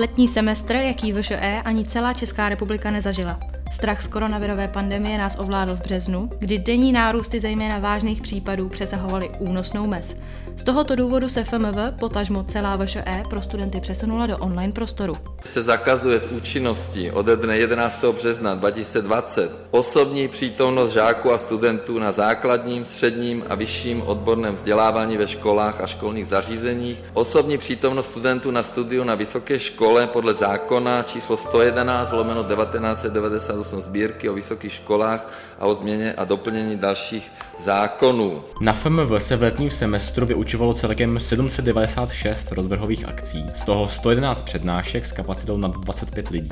Letní semestr, jaký VŠE ani celá Česká republika nezažila. Strach z koronavirové pandemie nás ovládl v březnu, kdy denní nárůsty zejména vážných případů přesahovaly únosnou mez. Z tohoto důvodu se FMV, potažmo celá VŠE, pro studenty přesunula do online prostoru. Se zakazuje s účinností ode dne 11. března 2020 osobní přítomnost žáků a studentů na základním, středním a vyšším odborném vzdělávání ve školách a školních zařízeních, osobní přítomnost studentů na studiu na vysoké škole podle zákona číslo 111 lomeno 1998 sbírky o vysokých školách a o změně a doplnění dalších zákonů. Na FMV se v letním semestru vyučovalo celkem 796 rozvrhových akcí, z toho 111 přednášek s kapacitou nad 25 lidí.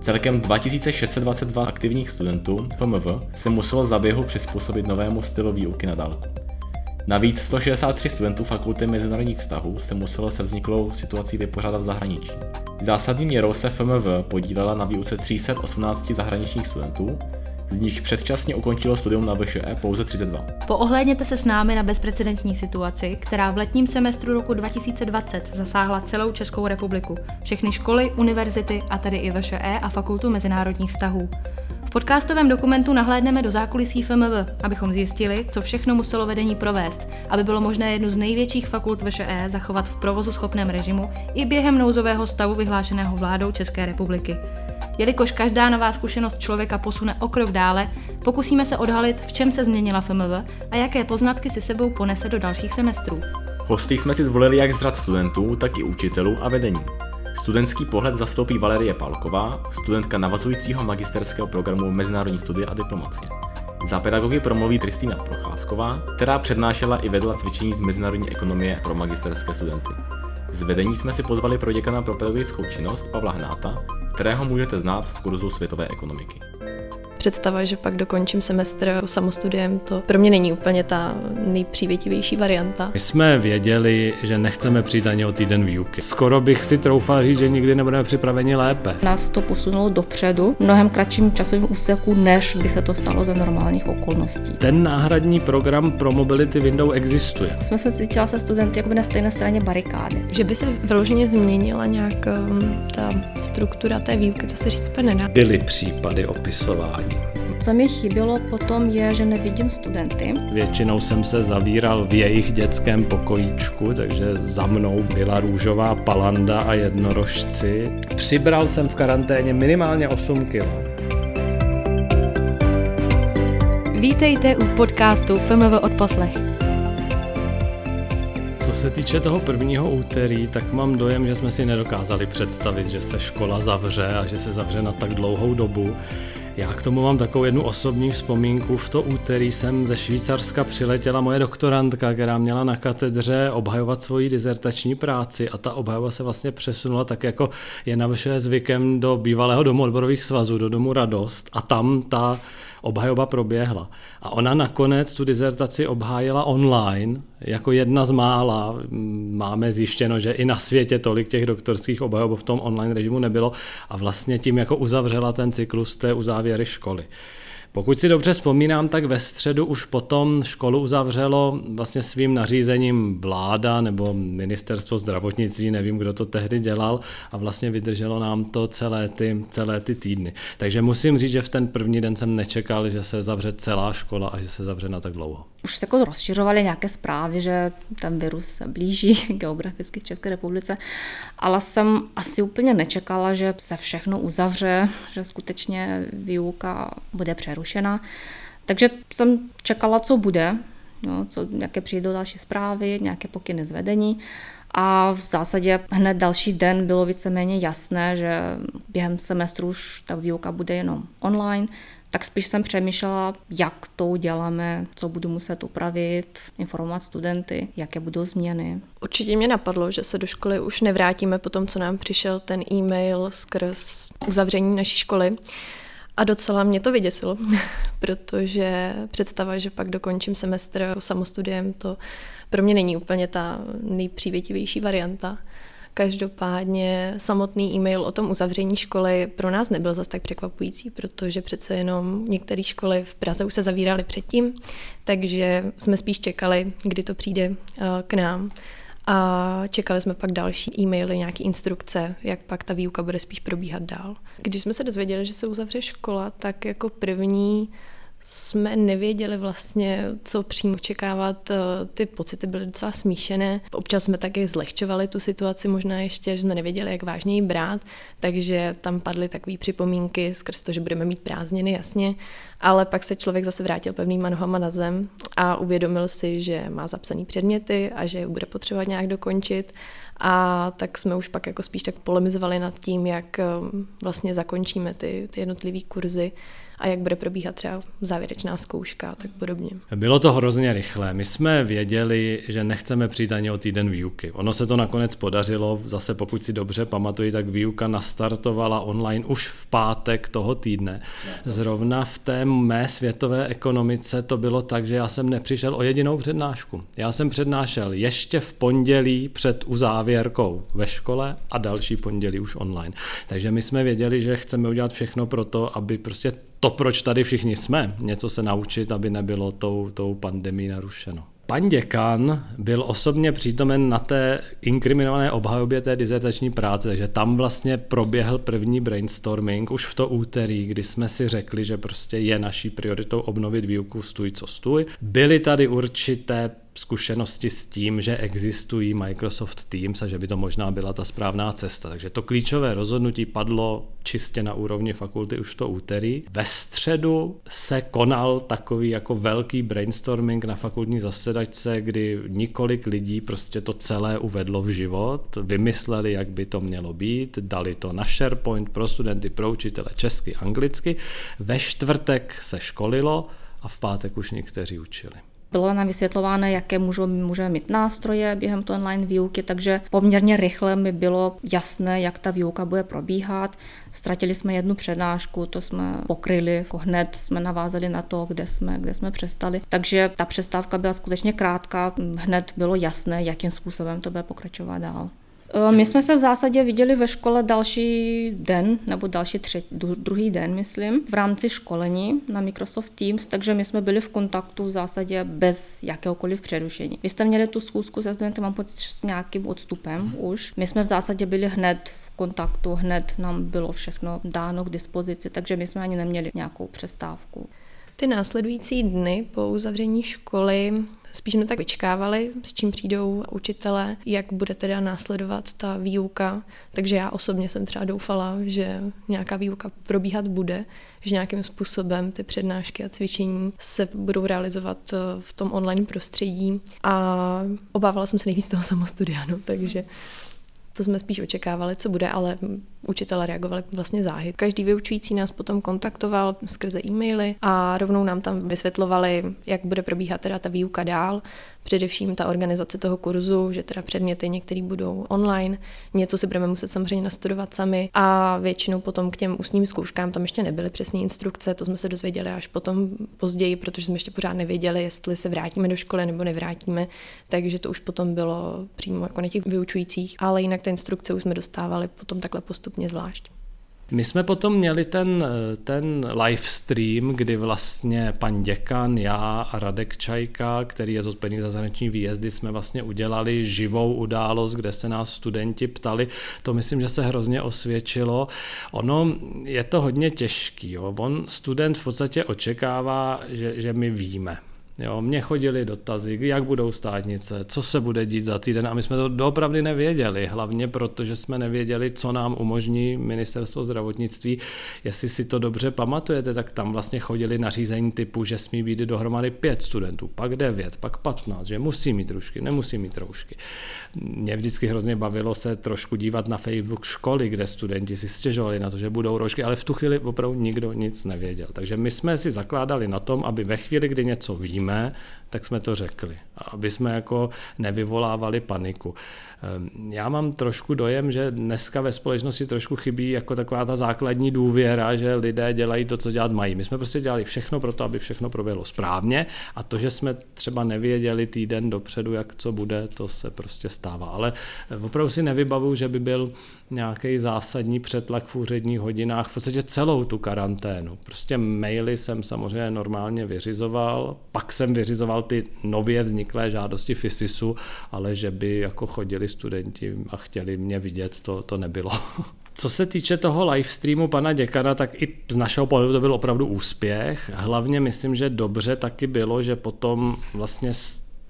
Celkem 2622 aktivních studentů FMV se muselo za běhu přizpůsobit novému stylu výuky na dálku. Navíc 163 studentů Fakulty mezinárodních vztahů se muselo se vzniklou situací vypořádat v zahraničí. Zásadní měrou se FMV podílela na výuce 318 zahraničních studentů, z nich předčasně ukončilo studium na VŠE pouze 32. Poohlédněte se s námi na bezprecedentní situaci, která v letním semestru roku 2020 zasáhla celou Českou republiku, všechny školy, univerzity a tedy i VŠE a Fakultu mezinárodních vztahů. V podcastovém dokumentu nahlédneme do zákulisí FMV, abychom zjistili, co všechno muselo vedení provést, aby bylo možné jednu z největších fakult VŠE zachovat v provozu schopném režimu i během nouzového stavu vyhlášeného vládou České republiky. Jelikož každá nová zkušenost člověka posune o krok dále, pokusíme se odhalit, v čem se změnila FMV a jaké poznatky si sebou ponese do dalších semestrů. Hosty jsme si zvolili jak z rad studentů, tak i učitelů a vedení. Studentský pohled zastoupí Valerie Palková, studentka navazujícího magisterského programu Mezinárodní studie a diplomacie. Za pedagogy promluví Kristýna Procházková, která přednášela i vedla cvičení z mezinárodní ekonomie pro magisterské studenty. Z vedení jsme si pozvali pro děkana pro pedagogickou činnost Pavla Hnáta, kterého můžete znát z kurzu světové ekonomiky představa, že pak dokončím semestr samostudiem, to pro mě není úplně ta nejpřívětivější varianta. My jsme věděli, že nechceme přijít ani o týden výuky. Skoro bych si troufal říct, že nikdy nebudeme připraveni lépe. Nás to posunulo dopředu, mnohem kratším časovým úseku, než by se to stalo za normálních okolností. Ten náhradní program pro mobility window existuje. Jsme se cítila se studenty jako by na stejné straně barikády. Že by se vyloženě změnila nějak um, ta struktura té výuky, to se říct nedá. Byly případy opisování co mi chybělo potom je, že nevidím studenty. Většinou jsem se zavíral v jejich dětském pokojíčku, takže za mnou byla růžová palanda a jednorožci. Přibral jsem v karanténě minimálně 8 kg. Vítejte u podcastu FMV Odposlech. Co se týče toho prvního úterý, tak mám dojem, že jsme si nedokázali představit, že se škola zavře a že se zavře na tak dlouhou dobu. Já k tomu mám takovou jednu osobní vzpomínku. V to úterý jsem ze Švýcarska přiletěla moje doktorantka, která měla na katedře obhajovat svoji dizertační práci a ta obhajova se vlastně přesunula tak, jako je na zvykem do bývalého domu odborových svazů, do domu Radost a tam ta obhajoba proběhla. A ona nakonec tu dizertaci obhájila online, jako jedna z mála. Máme zjištěno, že i na světě tolik těch doktorských obhajob v tom online režimu nebylo a vlastně tím jako uzavřela ten cyklus té uzávěry školy. Pokud si dobře vzpomínám, tak ve středu už potom školu uzavřelo vlastně svým nařízením vláda nebo ministerstvo zdravotnictví, nevím, kdo to tehdy dělal a vlastně vydrželo nám to celé ty, celé ty týdny. Takže musím říct, že v ten první den jsem nečekal, že se zavře celá škola a že se zavře na tak dlouho. Už se jako rozšiřovaly nějaké zprávy, že ten virus se blíží geograficky v České republice, ale jsem asi úplně nečekala, že se všechno uzavře, že skutečně výuka bude přerušena. Takže jsem čekala, co bude, no, co, jaké přijdou další zprávy, nějaké pokyny z vedení. A v zásadě hned další den bylo víceméně jasné, že během semestru už ta výuka bude jenom online, tak spíš jsem přemýšlela, jak to uděláme, co budu muset upravit, informovat studenty, jaké budou změny. Určitě mě napadlo, že se do školy už nevrátíme po tom, co nám přišel ten e-mail skrz uzavření naší školy. A docela mě to vyděsilo, protože představa, že pak dokončím semestr samostudiem, to pro mě není úplně ta nejpřívětivější varianta. Každopádně samotný e-mail o tom uzavření školy pro nás nebyl zase tak překvapující, protože přece jenom některé školy v Praze už se zavíraly předtím, takže jsme spíš čekali, kdy to přijde eh, k nám. a čekali jsme pak další e-maily, nějaké instrukce, jak pak ta výuka bude spíš probíhat dál. Když jsme se dozvěděli, že se uzavře škola, tak jako první jsme nevěděli vlastně, co přímo očekávat. Eh, ty pocity byly docela smíšené. Občas jsme taky zlehčovali tu situaci, možná ještě, že jsme nevěděli, jak vážně ji brát, takže tam padly takové připomínky skrz to, že budeme mít prázdniny, jasně, ale pak se člověk zase vrátil pevnýma nohama na zem a uvědomil si, že má zapsaný předměty a že bude potřebovat nějak dokončit a tak jsme už pak jako spíš tak polemizovali nad tím, jak eh, vlastně zakončíme ty, ty jednotlivé kurzy a jak bude probíhat třeba závěrečná zkouška a tak podobně. Bylo to hrozně rychlé. My jsme věděli, že nechceme přijít ani o týden výuky. Ono se to nakonec podařilo, zase pokud si dobře pamatuju, tak výuka nastartovala online už v pátek toho týdne. Zrovna v té mé světové ekonomice to bylo tak, že já jsem nepřišel o jedinou přednášku. Já jsem přednášel ještě v pondělí před uzávěrkou ve škole a další pondělí už online. Takže my jsme věděli, že chceme udělat všechno pro to, aby prostě to, proč tady všichni jsme, něco se naučit, aby nebylo tou, tou pandemí narušeno. Pan děkan byl osobně přítomen na té inkriminované obhajobě té dizertační práce, že tam vlastně proběhl první brainstorming už v to úterý, kdy jsme si řekli, že prostě je naší prioritou obnovit výuku stůj co stůj. Byly tady určité zkušenosti s tím, že existují Microsoft Teams a že by to možná byla ta správná cesta. Takže to klíčové rozhodnutí padlo čistě na úrovni fakulty už to úterý. Ve středu se konal takový jako velký brainstorming na fakultní zasedačce, kdy několik lidí prostě to celé uvedlo v život, vymysleli, jak by to mělo být, dali to na SharePoint pro studenty, pro učitele česky, anglicky. Ve čtvrtek se školilo a v pátek už někteří učili. Bylo nám vysvětlováno, jaké můžou, můžeme mít nástroje během to online výuky, takže poměrně rychle mi bylo jasné, jak ta výuka bude probíhat. Ztratili jsme jednu přednášku, to jsme pokryli, jako hned jsme navázali na to, kde jsme, kde jsme přestali. Takže ta přestávka byla skutečně krátká, hned bylo jasné, jakým způsobem to bude pokračovat dál. Eh, my jsme se v zásadě viděli ve škole další den, nebo další tři, druhý den, myslím, v rámci školení na Microsoft Teams, takže my jsme byli v kontaktu v zásadě bez jakéhokoliv přerušení. Vy jste měli tu schůzku se studentem, mám pocit, s nějakým odstupem mm. už. My jsme v zásadě byli hned v kontaktu, hned nám bylo všechno dáno k dispozici, takže my jsme ani neměli nějakou přestávku. Ty následující dny po uzavření školy Spíš jsme tak vyčkávali, s čím přijdou učitelé, jak bude teda následovat ta výuka. Takže já osobně jsem třeba doufala, že nějaká výuka probíhat bude, že nějakým způsobem ty přednášky a cvičení se budou realizovat eh, v tom online prostředí. A obávala jsem se nejvíc toho samostudia, no, takže to jsme spíš očekávali, co bude, ale učitelé reagovali vlastně záhy. Každý vyučující nás potom kontaktoval skrze e-maily a rovnou nám tam vysvětlovali, jak bude probíhat teda ta výuka dál, především ta organizace toho kurzu, že teda předměty některý budou online, něco si budeme muset samozřejmě nastudovat sami a většinou potom k těm ústním zkouškám tam ještě nebyly přesné instrukce, to jsme se dozvěděli až potom později, protože jsme ještě pořád nevěděli, jestli se vrátíme do školy nebo nevrátíme, takže to už potom bylo přímo jako na těch vyučujících, ale jinak ty instrukce už jsme dostávali potom takhle postupně zvlášť. My jsme potom měli ten, ten live stream, kdy vlastně pan děkan, já a Radek Čajka, který je zodpovědný za zahraniční výjezdy, jsme vlastně udělali živou událost, kde se nás studenti ptali. To myslím, že se hrozně osvědčilo. Ono je to hodně těžký. Jo. On student v podstatě očekává, že, že my víme. Jo, mě chodili dotazy, jak budou státnice, co se bude dít za týden a my jsme to doopravdy nevěděli, hlavně proto, že jsme nevěděli, co nám umožní ministerstvo zdravotnictví. Jestli si to dobře pamatujete, tak tam vlastně chodili nařízení typu, že smí být dohromady pět studentů, pak devět, pak patnáct, že musí mít roušky, nemusí mít roušky. Mě vždycky hrozně bavilo se trošku dívat na Facebook školy, kde studenti si stěžovali na to, že budou roušky, ale v tu chvíli opravdu nikdo nic nevěděl. Takže my jsme si zakládali na tom, aby ve chvíli, kdy něco víme, víme, tak jsme to řekli, aby jsme jako nevyvolávali paniku. Ehm, já mám trošku dojem, že dneska ve společnosti trošku chybí jako taková ta základní důvěra, že lidé dělají to, co dělat mají. My jsme prostě dělali všechno pro to, aby všechno proběhlo správně a to, že jsme třeba nevěděli týden dopředu, jak co bude, to se prostě stává. Ale opravdu si nevybavu, že by byl nějaký zásadní přetlak v úředních hodinách, v podstatě celou tu karanténu. Prostě maily jsem samozřejmě normálně vyřizoval, pak jsem vyřizoval ty nově vzniklé žádosti FISISu, ale že by jako chodili studenti a chtěli mě vidět, to, to nebylo. Co se týče toho live streamu pana děkana, tak i z našeho pohledu to byl opravdu úspěch. Hlavně myslím, že dobře taky bylo, že potom vlastně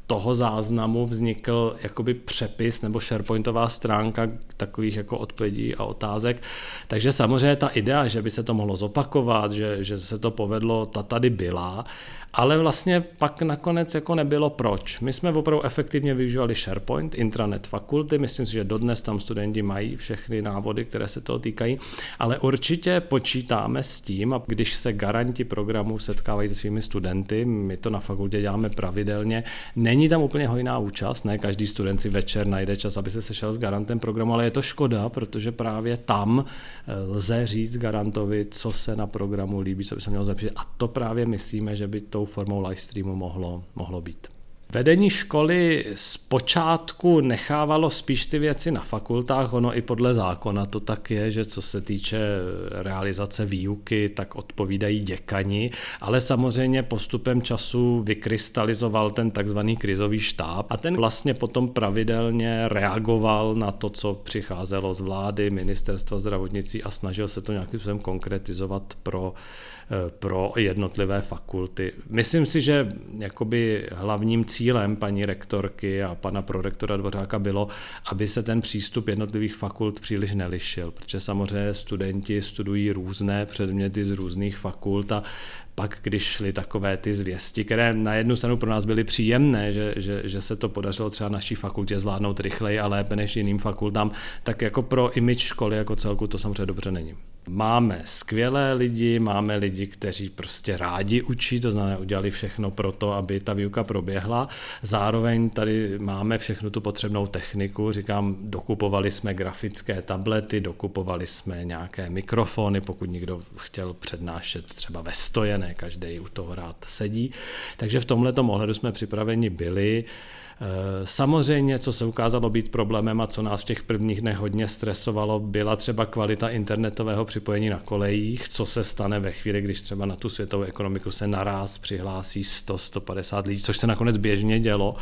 toho záznamu vznikl jakoby přepis nebo SharePointová stránka takových jako odpovědí a otázek. Takže samozřejmě ta idea, že by se to mohlo zopakovat, že, že se to povedlo, ta tady byla ale vlastně pak nakonec jako nebylo proč. My jsme opravdu efektivně využívali SharePoint, intranet fakulty, myslím si, že dodnes tam studenti mají všechny návody, které se toho týkají, ale určitě počítáme s tím, a když se garanti programu setkávají se svými studenty, my to na fakultě děláme pravidelně, není tam úplně hojná účast, ne každý student si večer najde čas, aby se sešel s garantem programu, ale je to škoda, protože právě tam eh, lze říct garantovi, co se na programu líbí, co by se mělo zlepšit. A to právě myslíme, že by tou formou live streamu mohlo, mohlo být. Vedení školy zpočátku nechávalo spíš ty věci na fakultách, ono i podle zákona to tak je, že co se týče realizace výuky, tak odpovídají děkani, ale samozřejmě postupem času vykrystalizoval ten takzvaný krizový štáb a ten vlastně potom pravidelně reagoval na to, co přicházelo z vlády, ministerstva zdravotnictví a snažil se to nějakým způsobem konkretizovat pro pro jednotlivé fakulty. Myslím si, že jakoby hlavním cílem paní rektorky a pana prorektora Dvořáka bylo, aby se ten přístup jednotlivých fakult příliš nelišil, protože samozřejmě studenti studují různé předměty z různých fakult a pak, když šly takové ty zvěsti, které na jednu stranu pro nás byly příjemné, že, že, že se to podařilo třeba naší fakultě zvládnout rychleji a lépe než jiným fakultám, tak jako pro image školy jako celku to samozřejmě dobře není. Máme skvělé lidi, máme lidi, kteří prostě rádi učí, to znamená udělali všechno pro to, aby ta výuka proběhla. Zároveň tady máme všechnu tu potřebnou techniku, říkám, dokupovali jsme grafické tablety, dokupovali jsme nějaké mikrofony, pokud někdo chtěl přednášet třeba ve stoje, ne každý u toho rád sedí. Takže v tomhle ohledu jsme připraveni byli. Eh, samozřejmě, co se ukázalo být problémem a co nás v těch prvních dnech hodně stresovalo, byla třeba kvalita internetového připojení na kolejích, co se stane ve chvíli, když třeba na tu světovou ekonomiku se naraz přihlásí 100-150 lidí, což se nakonec běžně dělo.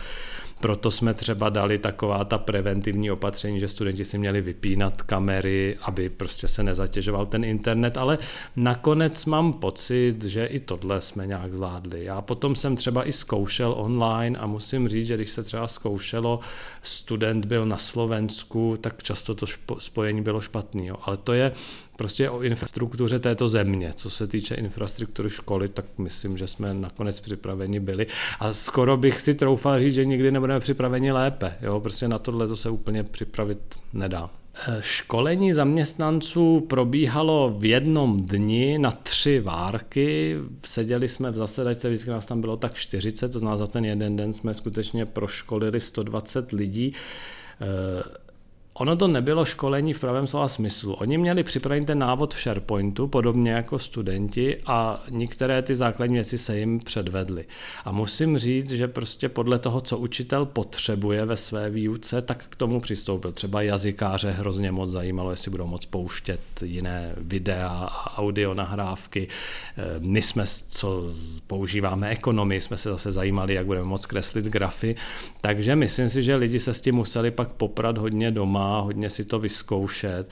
Proto jsme třeba dali taková ta preventivní opatření, že studenti si měli vypínat kamery, aby prostě se nezatěžoval ten internet, ale nakonec mám pocit, že i tohle jsme nějak zvládli. Já potom jsem třeba i zkoušel online a musím říct, že když se třeba zkoušelo, student byl na Slovensku, tak často to spojení bylo špatný. Jo. Ale to je prostě o infrastruktuře této země. Co se týče infrastruktury školy, tak myslím, že jsme nakonec připraveni byli. A skoro bych si troufal říct, že nikdy nebudeme připraveni lépe. Jo? Prostě na tohle to se úplně připravit nedá. Eh, školení zaměstnanců probíhalo v jednom dni na tři várky. Seděli jsme v zasedačce, vždycky nás tam bylo tak 40, to znamená za ten jeden den jsme skutečně proškolili 120 lidí. Ono to nebylo školení v pravém slova smyslu. Oni měli připravený ten návod v SharePointu, podobně jako studenti, a některé ty základní věci se jim předvedly. A musím říct, že prostě podle toho, co učitel potřebuje ve své výuce, tak k tomu přistoupil. Třeba jazykáře hrozně moc zajímalo, jestli budou moc pouštět jiné videa a audio nahrávky. Eh, my jsme, co používáme ekonomii, jsme se zase zajímali, jak budeme moc kreslit grafy. Takže myslím si, že lidi se s tím museli pak poprat hodně doma hodně si to vyzkoušet.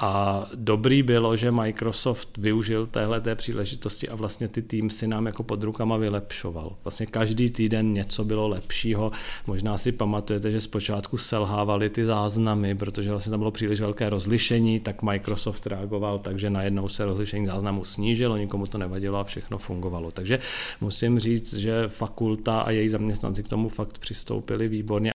A dobrý bylo, že Microsoft využil téhle té příležitosti a vlastně ty tým si nám jako pod rukama vylepšoval. Vlastně každý týden něco bylo lepšího. Možná si pamatujete, že zpočátku selhávaly ty záznamy, protože vlastně tam bylo příliš velké rozlišení, tak Microsoft reagoval, takže najednou se rozlišení záznamu snížilo, nikomu to nevadilo a všechno fungovalo. Takže musím říct, že fakulta a její zaměstnanci k tomu fakt přistoupili výborně.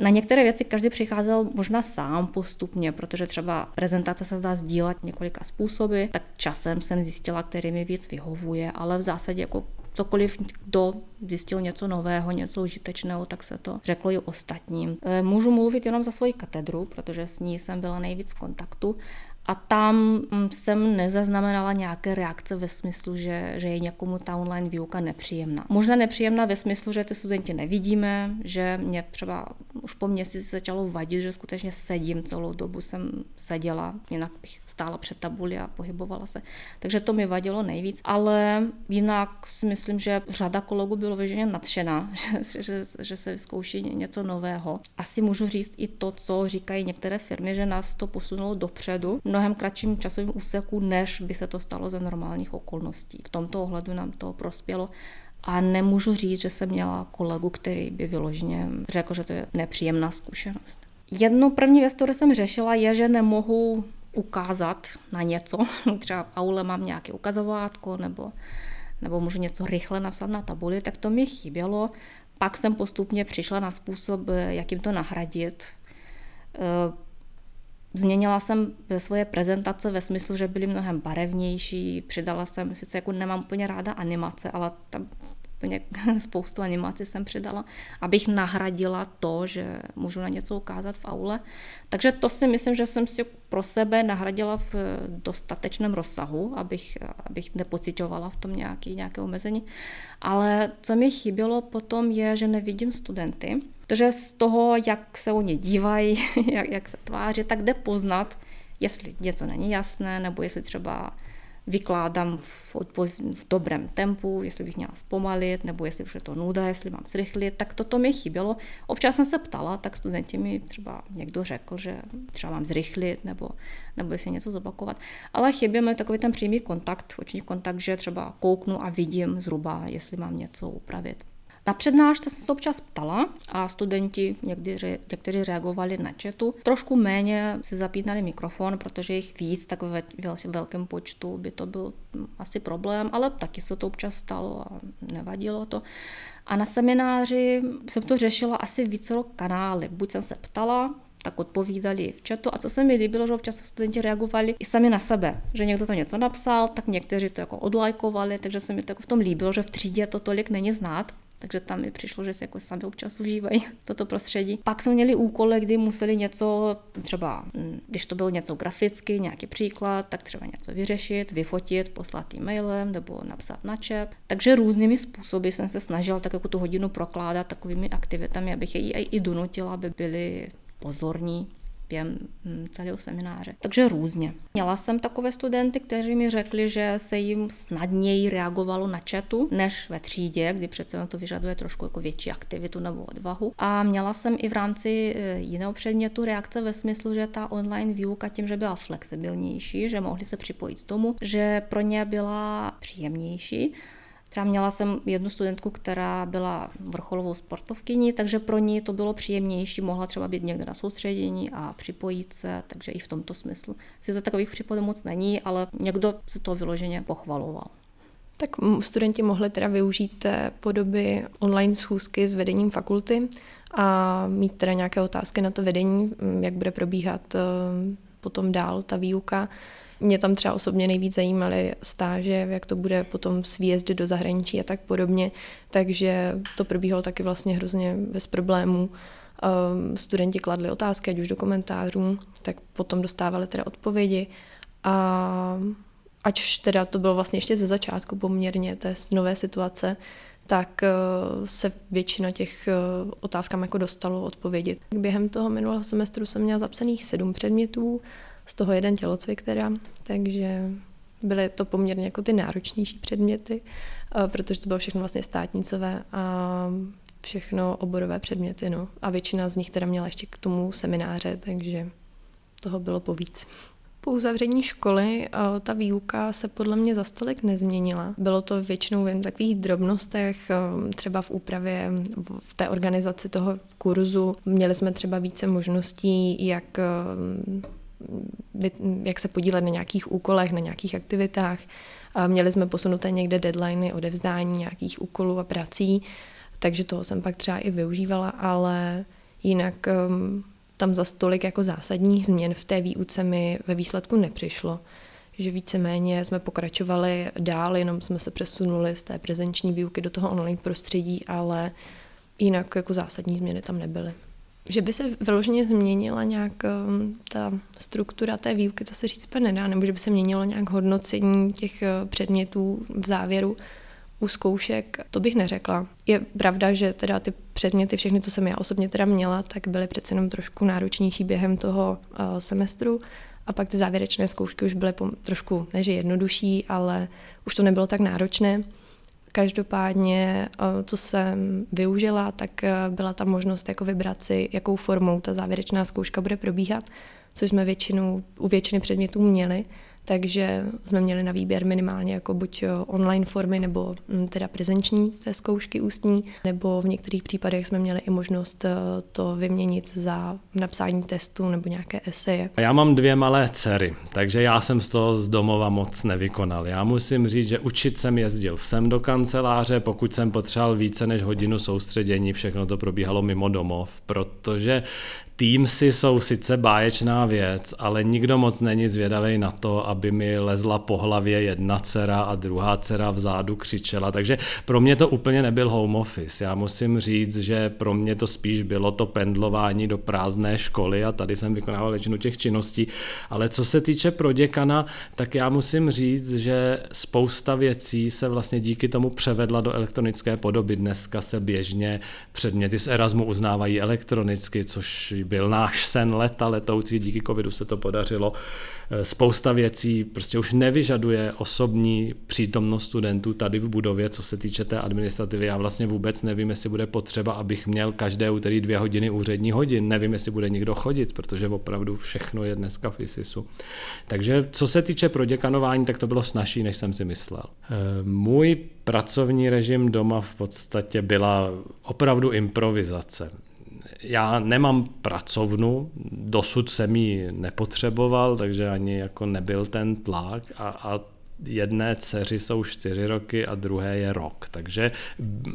Na některé věci každý přicházel možná sám postupně, protože třeba prezentace se dá sdílet několika způsoby, tak časem jsem zjistila, který mi víc vyhovuje, ale v zásadě jako cokoliv, kdo zjistil něco nového, něco užitečného, tak se to řeklo i ostatním. E, můžu mluvit jenom za svoji katedru, protože s ní jsem byla nejvíc v kontaktu A tam mm, jsem nezaznamenala nějaké reakce ve smyslu, že, že je někomu ta online výuka nepříjemná. Možná nepříjemná ve smyslu, že ty studenti nevidíme, že mě třeba už po měsíci začalo vadit, že skutečně sedím celou dobu, jsem seděla, jinak bych stála před tabuli a pohybovala se. Takže to mi vadilo nejvíc, ale jinak si myslím, že řada kolegů bylo vyženě nadšená, že, že, že se zkouší něco nového. Asi můžu říct i to, co říkají některé firmy, že nás to posunulo dopředu mnohem kratším časovým úseku, než by se to stalo za normálních okolností. V tomto ohledu nám to prospělo a nemůžu říct, že jsem měla kolegu, který by vyloženě řekl, že to je nepříjemná zkušenost. Jednu první věc, kterou jsem řešila, je, že nemohu ukázat na něco. Třeba v aule mám nějaké ukazovátko nebo, nebo můžu něco rychle napsat na tabuli, tak to mi chybělo. Pak jsem postupně přišla na způsob, jak jim to nahradit. Změnila jsem svoje prezentace ve smyslu, že byly mnohem barevnější, přidala jsem, sice jako nemám úplně ráda animace, ale tam úplně spoustu animací jsem přidala, abych nahradila to, že můžu na něco ukázat v aule. Takže to si myslím, že jsem si pro sebe nahradila v dostatečném rozsahu, abych, abych nepocitovala v tom nějaký, nějaké omezení. Ale co mi chybělo potom je, že nevidím studenty, Protože z toho, jak se oni dívají, jak, jak se tváří, tak jde poznat, jestli něco není jasné, nebo jestli třeba vykládám v, v dobrém tempu, jestli bych měla zpomalit, nebo jestli už je to nuda, jestli mám zrychlit, tak toto mi chybělo. Občas jsem se ptala, tak studenti mi třeba někdo řekl, že třeba mám zrychlit, nebo, nebo jestli něco zopakovat. Ale chybí mi takový ten přímý kontakt, oční kontakt, že třeba kouknu a vidím zhruba, jestli mám něco upravit. Na přednášce jsem se občas ptala a studenti někdy, někteří reagovali na chatu. Trošku méně si zapínali mikrofon, protože jich víc, tak ve velkém počtu by to byl asi problém, ale taky se to občas stalo a nevadilo to. A na semináři jsem to řešila asi více kanály. Buď jsem se ptala, tak odpovídali v chatu. A co se mi líbilo, že občas studenti reagovali i sami na sebe, že někdo to něco napsal, tak někteří to jako odlajkovali, takže se mi to jako v tom líbilo, že v třídě to tolik není znát. Takže tam mi přišlo, že si jako sami občas užívají toto prostředí. Pak jsme měli úkoly, kdy museli něco, třeba mm, když to bylo něco graficky, nějaký příklad, tak třeba něco vyřešit, vyfotit, poslat e-mailem nebo napsat na chat. Takže různými způsoby jsem se snažila tak jako tu hodinu prokládat takovými aktivitami, abych je i donutila, aby byli pozorní během hm, celého semináře. Takže různě. Měla jsem takové studenty, kteří mi řekli, že se jim snadněji reagovalo na chatu, než ve třídě, kdy přece to vyžaduje trošku jako větší aktivitu nebo odvahu. A měla jsem i v rámci eh, jiného předmětu reakce ve smyslu, že ta online výuka tím, že byla flexibilnější, že mohli se připojit k tomu, že pro ně byla příjemnější, Třeba měla jsem jednu studentku, která byla vrcholovou sportovkyní, takže pro ní to bylo příjemnější, mohla třeba být někde na soustředění a připojit se, takže i v tomto smyslu. Sice takových případů moc není, ale někdo se to vyloženě pochvaloval. Tak studenti mohli teda využít podoby online schůzky s vedením fakulty a mít teda nějaké otázky na to vedení, jak bude probíhat eh, potom dál ta výuka. Mě tam třeba osobně nejvíc zajímaly stáže, jak to bude potom s výjezdy do zahraničí a tak podobně, takže to probíhalo taky vlastně hrozně bez problémů. Ehm, studenti kladli otázky, ať už do komentářů, tak potom dostávali teda odpovědi a ať teda to bylo vlastně ještě ze začátku poměrně té nové situace, tak eh, se většina těch eh, otázkám jako dostalo odpovědět. Během toho minulého semestru jsem měla zapsaných sedm předmětů, z toho jeden tělocvik teda, takže byly to poměrně jako ty náročnější předměty, eh, protože to bylo všechno vlastně státnicové a všechno oborové předměty, no. A většina z nich teda měla ještě k tomu semináře, takže toho bylo povíc. Po uzavření školy eh, ta výuka se podle mě za stolik nezměnila. Bylo to většinou jen takových drobnostech, eh, třeba v úpravě, v té organizaci toho kurzu. Měli jsme třeba více možností, jak jak se podílet na nějakých úkolech, na nějakých aktivitách. Měli jsme posunuté někde deadliny odevzdání nějakých úkolů a prací, takže toho jsem pak třeba i využívala, ale jinak um, tam za stolik jako zásadních změn v té výuce mi ve výsledku nepřišlo. Že víceméně jsme pokračovali dál, jenom jsme se přesunuli z té prezenční výuky do toho online prostředí, ale jinak jako zásadní změny tam nebyly. Že by se vyloženě změnila nějak um, ta struktura té výuky, to se říct nedá, nebo že by se měnilo nějak hodnocení těch uh, předmětů v závěru u zkoušek, to bych neřekla. Je pravda, že teda ty předměty, všechny, co jsem já osobně teda měla, tak byly přece jenom trošku náročnější během toho uh, semestru a pak ty závěrečné zkoušky už byly trošku, neže jednodušší, ale už to nebylo tak náročné. Každopádně, eh, co jsem využila, tak eh, byla ta možnost jako vybrat si, jakou formou ta závěrečná zkouška bude probíhat, což jsme většinou u většiny předmětů měli takže jsme měli na výběr minimálně jako buď eh, online formy nebo hm, teda prezenční té zkoušky ústní, nebo v některých případech jsme měli i možnost eh, to vyměnit za napsání testu nebo nějaké eseje. Já mám dvě malé dcery, takže já jsem z toho z domova moc nevykonal. Já musím říct, že učit jsem jezdil sem do kanceláře, pokud jsem potřeboval více než hodinu soustředění, všechno to probíhalo mimo domov, protože Teamsy jsou sice báječná věc, ale nikdo moc není zvědavý na to, aby mi lezla po hlavě jedna dcera a druhá dcera vzadu křičela. Takže pro mě to úplně nebyl home office. Já musím říct, že pro mě to spíš bylo to pendlování do prázdné školy a tady jsem vykonával většinu těch činností. Ale co se týče pro děkana, tak já musím říct, že spousta věcí se vlastně díky tomu převedla do elektronické podoby. Dneska se běžně předměty z Erasmu uznávají elektronicky, což byl náš sen leta letoucí, díky covidu se to podařilo. Eh, spousta věcí prostě už nevyžaduje osobní přítomnost studentů tady v budově, co se týče té administrativy. Já vlastně vůbec nevím, jestli bude potřeba, abych měl každé úterý dvě hodiny úřední hodin. Nevím, jestli bude někdo chodit, protože opravdu všechno je dneska v ISISu. Takže co se týče proděkanování, tak to bylo snažší, než jsem si myslel. Eh, můj pracovní režim doma v podstatě byla opravdu improvizace já nemám pracovnu, dosud jsem ji nepotřeboval, takže ani jako nebyl ten tlak a, a jedné dceři jsou čtyři roky a druhé je rok, takže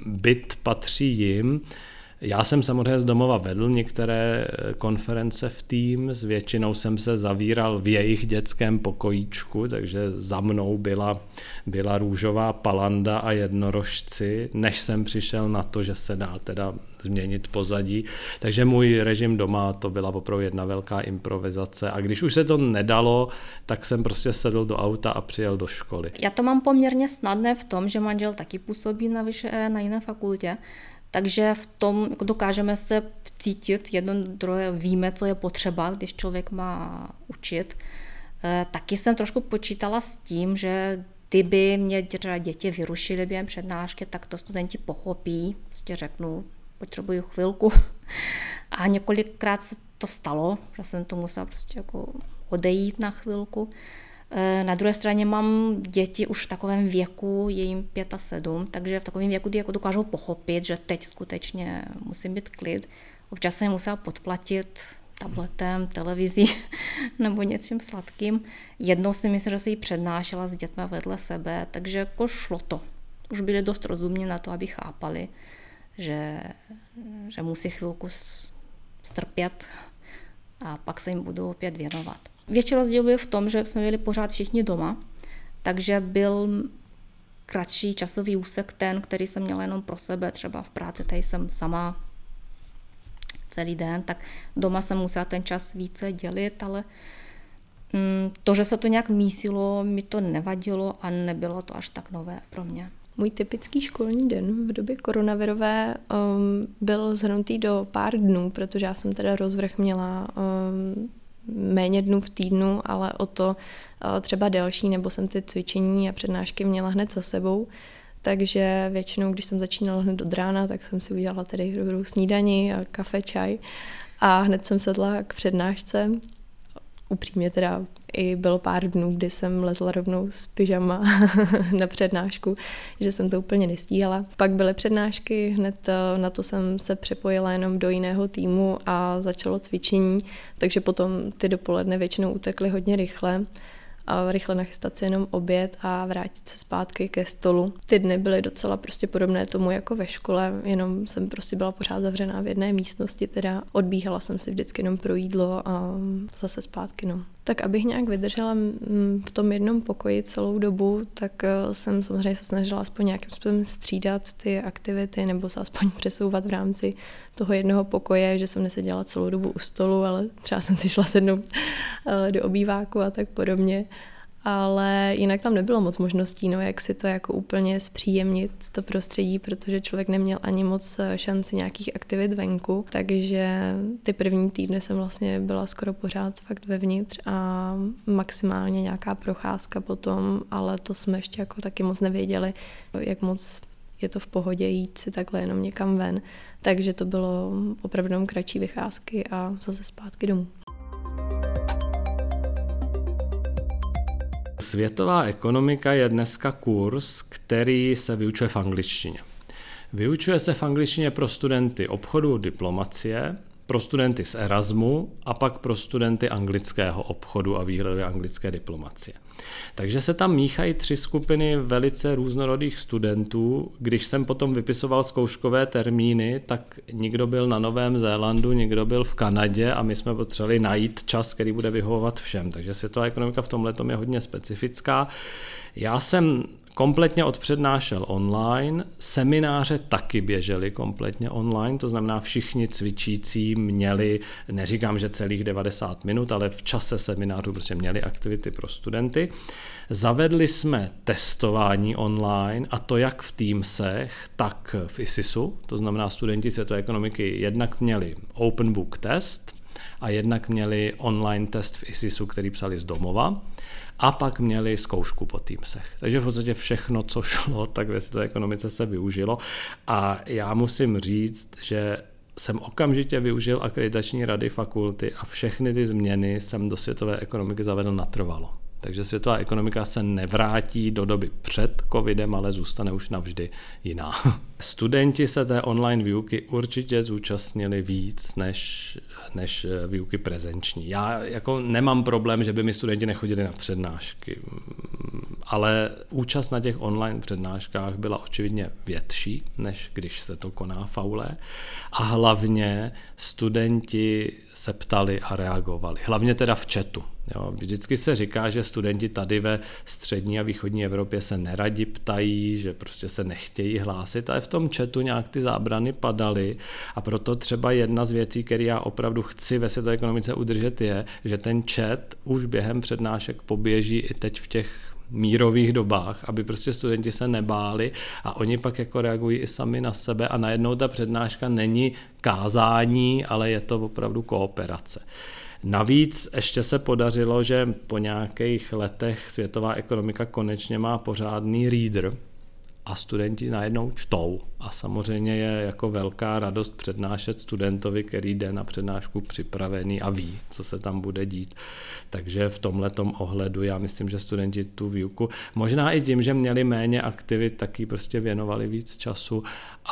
byt patří jim. Já jsem samozřejmě z domova vedl některé konference v Teams, většinou jsem se zavíral v jejich dětském pokojíčku, takže za mnou byla, byla růžová palanda a jednorožci, než jsem přišel na to, že se dá teda změnit pozadí. Takže můj režim doma to byla opravdu jedna velká improvizace a když už se to nedalo, tak jsem prostě sedl do auta a přijel do školy. Já to mám poměrně snadné v tom, že manžel taky působí na, vyše, na jiné fakultě, takže v tom jako dokážeme se cítit, jedno druhé víme, co je potřeba, když člověk má učit. E, taky jsem trošku počítala s tím, že kdyby mě děti vyrušily během přednášky, tak to studenti pochopí, prostě řeknu, potřebuju chvilku. A několikrát se to stalo, že jsem to musela prostě jako odejít na chvilku. E, na druhé straně mám děti už v takovém věku, je jim 5 a 7, takže v takovém věku jako dokážou pochopit, že teď skutečně musím být klid. Občas jsem musela podplatit tabletem, televizí nebo něčím sladkým. Jednou si myslím, že si ji přednášela s dětmi vedle sebe, takže jako šlo to. Už byli dost rozumní na to, aby chápali, že, že musí chvilku strpět a pak se jim budou opět věnovat. Větší rozdíl byl v tom, že jsme byli pořád všichni doma, takže byl kratší časový úsek ten, který jsem měla jenom pro sebe, třeba v práci, tady jsem sama celý den, tak doma jsem musela ten čas více dělit, ale mm, to, že se to nějak mísilo, mi to nevadilo a nebylo to až tak nové pro mě. Můj typický školní den v době koronavirové um, byl zhrnutý do pár dnů, protože já jsem teda rozvrh měla um, méně dnů v týdnu, ale o to uh, třeba delší, nebo jsem ty cvičení a přednášky měla hned za sebou. Takže většinou, když jsem začínala hned od rána, tak jsem si udělala tedy dobrou snídani a kafe, čaj a hned jsem sedla k přednášce. Upřímně teda i bylo pár dnů, kdy jsem lezla rovnou s pyžama na přednášku, že jsem to úplně nestíhala. Pak byly přednášky, hned eh, na to jsem se přepojila jenom do jiného týmu a začalo cvičení, takže potom ty dopoledne většinou utekly hodně rychle. A rychle nachystat si jenom oběd a vrátit se zpátky ke stolu. Ty dny byly docela prostě podobné tomu jako ve škole, jenom jsem prostě byla pořád zavřená v jedné místnosti, teda odbíhala jsem si vždycky jenom pro jídlo a zase zpátky. No. Tak abych nějak vydržela v tom jednom pokoji celou dobu, tak eh, jsem samozřejmě se snažila aspoň nějakým způsobem střídat ty aktivity nebo se aspoň přesouvat v rámci toho jednoho pokoje, že jsem neseděla celou dobu u stolu, ale třeba jsem si šla sednout eh, do obýváku a tak podobně. Ale jinak tam nebylo moc možností, no, jak si to jako úplně zpříjemnit to prostředí, protože člověk neměl ani moc eh, šanci nějakých aktivit venku, takže ty první týdny jsem vlastně byla skoro pořád fakt vevnitř a maximálně nějaká procházka potom, ale to jsme ještě jako taky moc nevěděli, jak moc je to v pohodě jít si takhle jenom někam ven. Takže to bylo opravdu kratší vycházky a zase zpátky domů. Světová ekonomika je dneska kurz, který se vyučuje v angličtině. Vyučuje se v angličtině pro studenty obchodu diplomacie, pro studenty z Erasmu a pak pro studenty anglického obchodu a výhledové anglické diplomacie. Takže se tam míchají tři skupiny velice různorodých studentů. Když jsem potom vypisoval zkouškové termíny, tak někdo byl na Novém Zélandu, někdo byl v Kanadě a my jsme potřebovali najít čas, který bude vyhovovat všem. Takže světová ekonomika v tomhle je hodně specifická. Já jsem kompletně odpřednášel online, semináře taky běžely kompletně online, to znamená všichni cvičící měli, neříkám, že celých 90 minut, ale v čase seminářů prostě měli aktivity pro studenty. Zavedli jsme testování online a to jak v Teamsech, tak v ISISu, to znamená studenti světové ekonomiky jednak měli open book test a jednak měli online test v ISISu, který psali z domova a pak měli zkoušku po Teamsech. Takže v podstatě všechno, co šlo, tak ve světové ekonomice se využilo a já musím říct, že jsem okamžitě využil akreditační rady fakulty a všechny ty změny jsem do světové ekonomiky zavedl natrvalo. Takže světová ekonomika se nevrátí do doby před covidem, ale zůstane už navždy jiná. Studenti se té online výuky určitě zúčastnili víc než, než výuky prezenční. Já jako nemám problém, že by mi studenti nechodili na přednášky, ale účast na těch online přednáškách byla očividně větší, než když se to koná faule. A hlavně studenti se ptali a reagovali. Hlavně teda v chatu. Jo, vždycky se říká, že studenti tady ve střední a východní Evropě se neradi ptají, že prostě se nechtějí hlásit, ale v tom chatu nějak ty zábrany padaly a proto třeba jedna z věcí, které já opravdu chci ve světové ekonomice udržet je, že ten chat už během přednášek poběží i teď v těch mírových dobách, aby prostě studenti se nebáli a oni pak jako reagují i sami na sebe a najednou ta přednáška není kázání, ale je to opravdu kooperace. Navíc ještě se podařilo, že po nějakých letech světová ekonomika konečně má pořádný reader, a studenti najednou čtou. A samozřejmě je jako velká radost přednášet studentovi, který jde na přednášku připravený a ví, co se tam bude dít. Takže v tomhle ohledu já myslím, že studenti tu výuku, možná i tím, že měli méně aktivit, taky prostě věnovali víc času.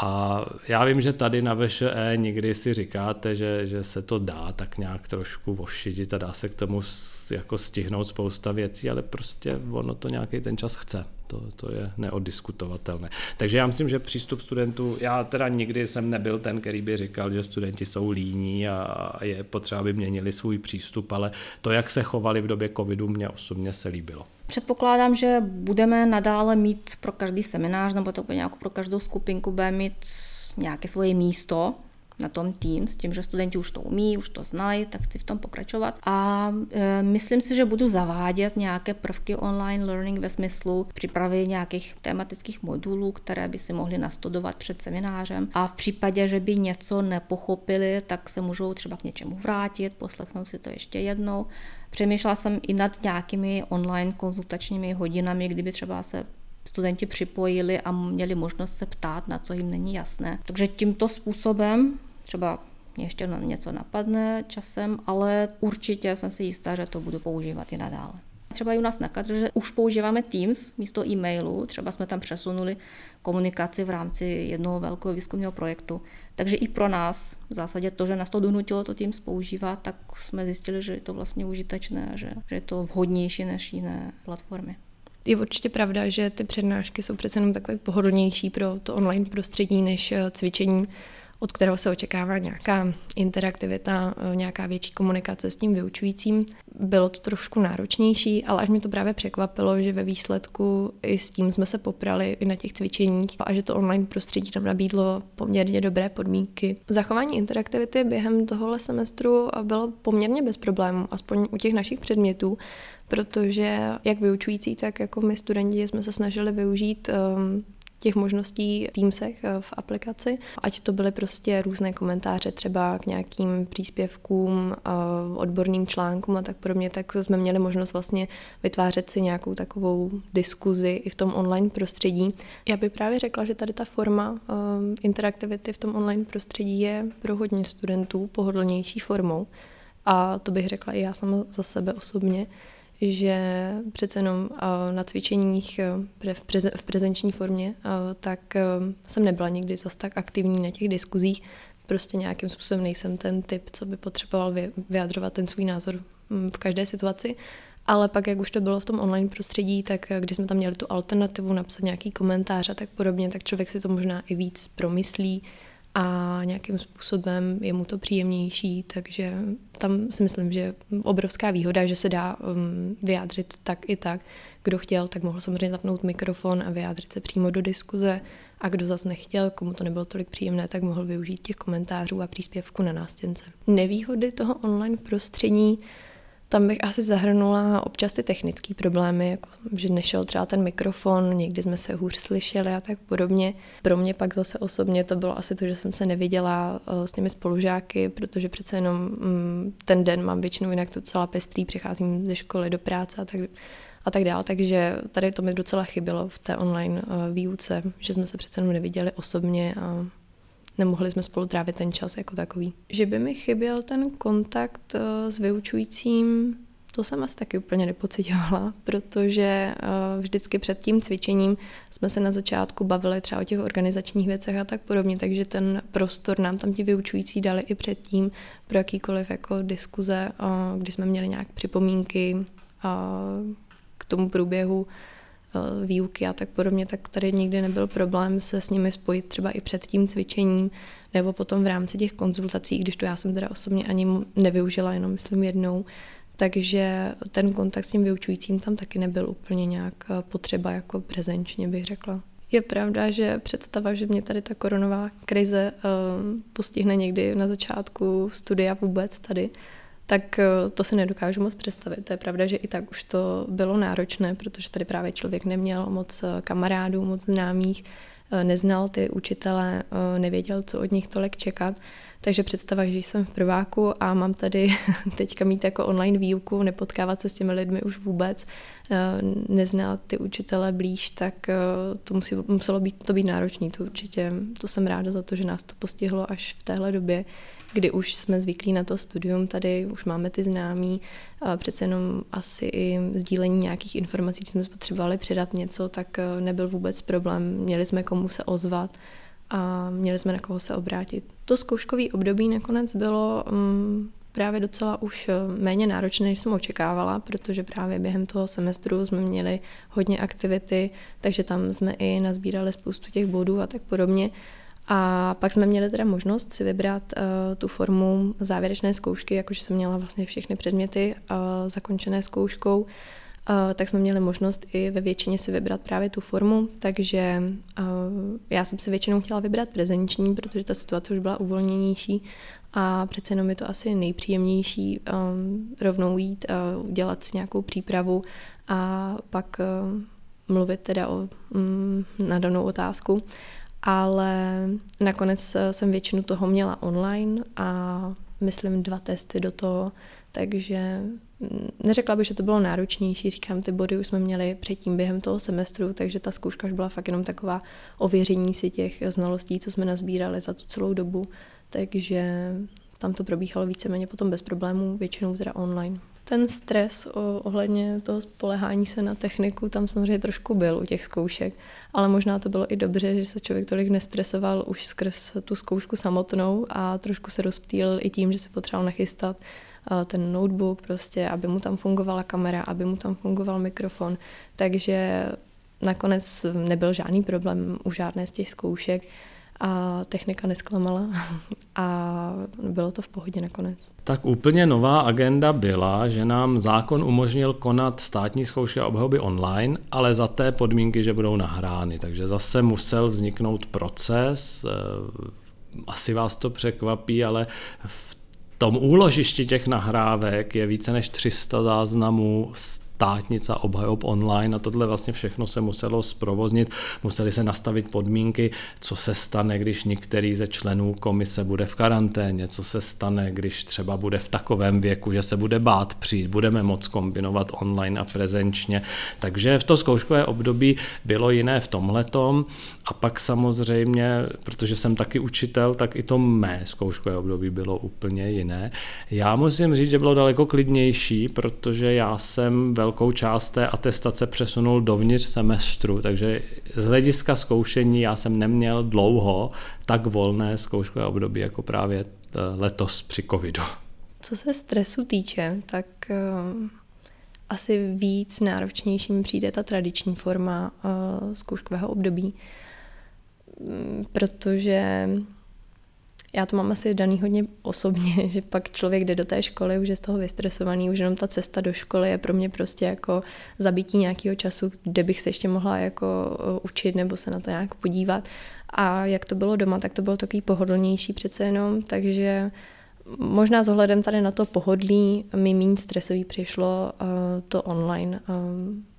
A já vím, že tady na VŠE někdy si říkáte, že, že se to dá tak nějak trošku vošidit a dá se k tomu jako stihnout spousta věcí, ale prostě ono to nějaký ten čas chce. To, to je neoddiskutovatelné. Takže já myslím, že přístup studentů, já teda nikdy jsem nebyl ten, který by říkal, že studenti jsou líní a je potřeba, aby měnili svůj přístup, ale to, jak se chovali v době covidu, mě osobně se líbilo. Předpokládám, že budeme nadále mít pro každý seminář nebo to nějak pro každou skupinku bude mít nějaké svoje místo na tom tým, s tím, že studenti už to umí, už to znají, tak chci v tom pokračovat. A e, myslím si, že budu zavádět nějaké prvky online learning ve smyslu přípravy nějakých tematických modulů, které by si mohli nastudovat před seminářem. A v případě, že by něco nepochopili, tak se můžou třeba k něčemu vrátit, poslechnout si to ještě jednou. Přemýšlela jsem i nad nějakými online konzultačními hodinami, kdyby třeba se studenti připojili a měli možnost se ptát, na co jim není jasné. Takže tímto způsobem Třeba mě ještě něco napadne časem, ale určitě jsem si jistá, že to budu používat i nadále. třeba i u nás na katedře už používáme Teams místo e-mailu, třeba jsme tam přesunuli komunikaci v rámci jednoho velkého výzkumného projektu. Takže i pro nás v zásadě to, že nás to donutilo to Teams používat, tak jsme zjistili, že je to vlastně užitečné, že, že je to vhodnější než jiné platformy. Je určitě pravda, že ty přednášky jsou přece jenom takové pohodlnější pro to online prostředí než eh, cvičení od kterého se očekává nějaká interaktivita, eh, nějaká větší komunikace s tím vyučujícím. Bylo to trošku náročnější, ale až mi to právě překvapilo, že ve výsledku i s tím jsme se poprali i na těch cvičeních a že to online prostředí nám nabídlo poměrně dobré podmínky. Zachování interaktivity během tohohle semestru bylo poměrně bez problémů, aspoň u těch našich předmětů, protože jak vyučující, tak jako my studenti jsme se snažili využít um, těch možností v Teamsech eh, v aplikaci, ať to byly prostě různé komentáře třeba k nějakým příspěvkům, eh, odborným článkům a tak podobně, tak jsme měli možnost vlastně vytvářet si nějakou takovou diskuzi i v tom online prostředí. Já bych právě řekla, že tady ta forma eh, interaktivity v tom online prostředí je pro hodně studentů pohodlnější formou. A to bych řekla i já sama za sebe osobně, že přece jenom na cvičeních v prezenční formě, tak jsem nebyla nikdy zas tak aktivní na těch diskuzích. Prostě nějakým způsobem nejsem ten typ, co by potřeboval vyjadřovat ten svůj názor mm, v každé situaci. Ale pak, jak už to bylo v tom online prostředí, tak když jsme tam měli tu alternativu, napsat nějaký komentář a tak podobně, tak člověk si to možná i víc promyslí, a nějakým způsobem je mu to příjemnější, takže tam si myslím, že obrovská výhoda, že se dá um, vyjádřit tak i tak. Kdo chtěl, tak mohl samozřejmě zapnout mikrofon a vyjádřit se přímo do diskuze a kdo zase nechtěl, komu to nebylo tolik příjemné, tak mohl využít těch komentářů a příspěvku na nástěnce. Nevýhody toho online prostředí tam bych asi zahrnula občas ty technické problémy, jako že nešel třeba ten mikrofon, někdy jsme se hůř slyšeli a tak podobně. Pro mě pak zase osobně to bylo asi to, že jsem se neviděla eh, s těmi spolužáky, protože přece jenom mm, ten den mám většinou jinak to celá pestrý, přecházím ze školy do práce a tak, a tak dále. Takže tady to mi docela chybělo v té online eh, výuce, že jsme se přece jenom neviděli osobně a nemohli jsme spolu trávit ten čas jako takový. Že by mi chyběl ten kontakt eh, s vyučujícím, to jsem asi taky úplně nepocitovala, protože eh, vždycky před tím cvičením jsme se na začátku bavili třeba o těch organizačních věcech a tak podobně, takže ten prostor nám tam ti vyučující dali i předtím pro jakýkoliv jako diskuze, eh, kdy jsme měli nějak připomínky k tomu průběhu výuky a tak podobně, tak tady nikdy nebyl problém se s nimi spojit třeba i před tím cvičením nebo potom v rámci těch konzultací, když to já jsem teda osobně ani nevyužila, jenom myslím jednou, takže ten kontakt s tím vyučujícím tam taky nebyl úplně nějak eh, potřeba jako prezenčně, bych řekla. Je pravda, že představa, že mě tady ta koronová krize uh, postihne někdy na začátku studia vůbec tady, tak eh, to si nedokážu moc představit. To je pravda, že i tak už to bylo náročné, protože tady právě člověk neměl moc eh, kamarádů, moc známých, eh, neznal ty učitele, nevěděl, co od nich tolik čekat. Takže představa, že jsem v prváku a mám tady teďka mít jako online výuku, nepotkávat se s těmi lidmi už vůbec, neznát ty učitele blíž, tak to musí, muselo být, to být náročné. To určitě, to jsem ráda za to, že nás to postihlo až v téhle době, kdy už jsme zvyklí na to studium tady, už máme ty známí, přece jenom asi i sdílení nějakých informací, když jsme potřebovali předat něco, tak eh, nebyl vůbec problém. Měli jsme komu se ozvat a měli jsme na koho se obrátit. To zkouškový období nakonec bylo um, právě docela už eh, méně náročné, než jsem očekávala, protože právě během toho semestru jsme měli hodně aktivity, takže tam jsme i nazbírali spoustu těch bodů a tak podobně. A pak jsme měli teda možnost si vybrat uh, tu formu závěrečné zkoušky, jakože jsem měla vlastně všechny předměty uh, zakončené zkouškou, uh, tak jsme měli možnost i ve většině si vybrat právě tu formu, takže uh, já jsem si většinou chtěla vybrat prezenční, protože ta situace už byla uvolněnější a přece jenom je to asi nejpříjemnější um, rovnou jít, uh, udělat si nějakou přípravu a pak uh, mluvit teda o um, na danou otázku ale nakonec eh, jsem většinu toho měla online a myslím dva testy do toho, takže mm, neřekla bych, že to bylo náročnější, říkám, ty body už jsme měli předtím během toho semestru, takže ta zkouška už byla fakt jenom taková ověření si těch znalostí, co jsme nazbírali za tu celou dobu, takže tam to probíhalo víceméně potom bez problémů, většinou teda online. Ten stres ohledně toho spolehání se na techniku tam samozřejmě trošku byl u těch zkoušek, ale možná to bylo i dobře, že se člověk tolik nestresoval už skrz tu zkoušku samotnou a trošku se rozptýlil i tím, že se potřeboval nachystat ten notebook, prostě, aby mu tam fungovala kamera, aby mu tam fungoval mikrofon. Takže nakonec nebyl žádný problém u žádné z těch zkoušek a technika nesklamala a bylo to v pohodě nakonec. Tak úplně nová agenda byla, že nám zákon umožnil konat státní zkoušky a obhajoby online, ale za té podmínky, že budou nahrány. Takže zase musel vzniknout proces, eh, asi vás to překvapí, ale v tom úložišti těch nahrávek je více než 300 záznamů státnic a obhajob online a tohle vlastně všechno se muselo zprovoznit, museli se nastavit podmínky, co se stane, když některý ze členů komise bude v karanténě, co se stane, když třeba bude v takovém věku, že se bude bát přijít, budeme moc kombinovat online a prezenčně. Takže v to zkouškové období bylo jiné v tomhletom a pak samozřejmě, protože jsem taky učitel, tak i to mé zkouškové období bylo úplně jiné. Já musím říct, že bylo daleko klidnější, protože já jsem velmi velkou část té atestace přesunul dovnitř semestru, takže z hlediska zkoušení já jsem neměl dlouho tak volné zkouškové období jako právě eh, letos při covidu. Co se stresu týče, tak uh, asi víc náročnějším přijde ta tradiční forma uh, zkouškového období, um, protože já to mám asi daný hodně osobně, že pak člověk jde do té školy, už je z toho vystresovaný, už jenom ta cesta do školy je pro mě prostě jako zabití nějakého času, kde bych se ještě mohla jako uh, učit nebo se na to nějak podívat. A jak to bylo doma, tak to bylo takový pohodlnější přece jenom, takže možná s ohledem tady na to pohodlí mi méně stresový přišlo uh, to online uh,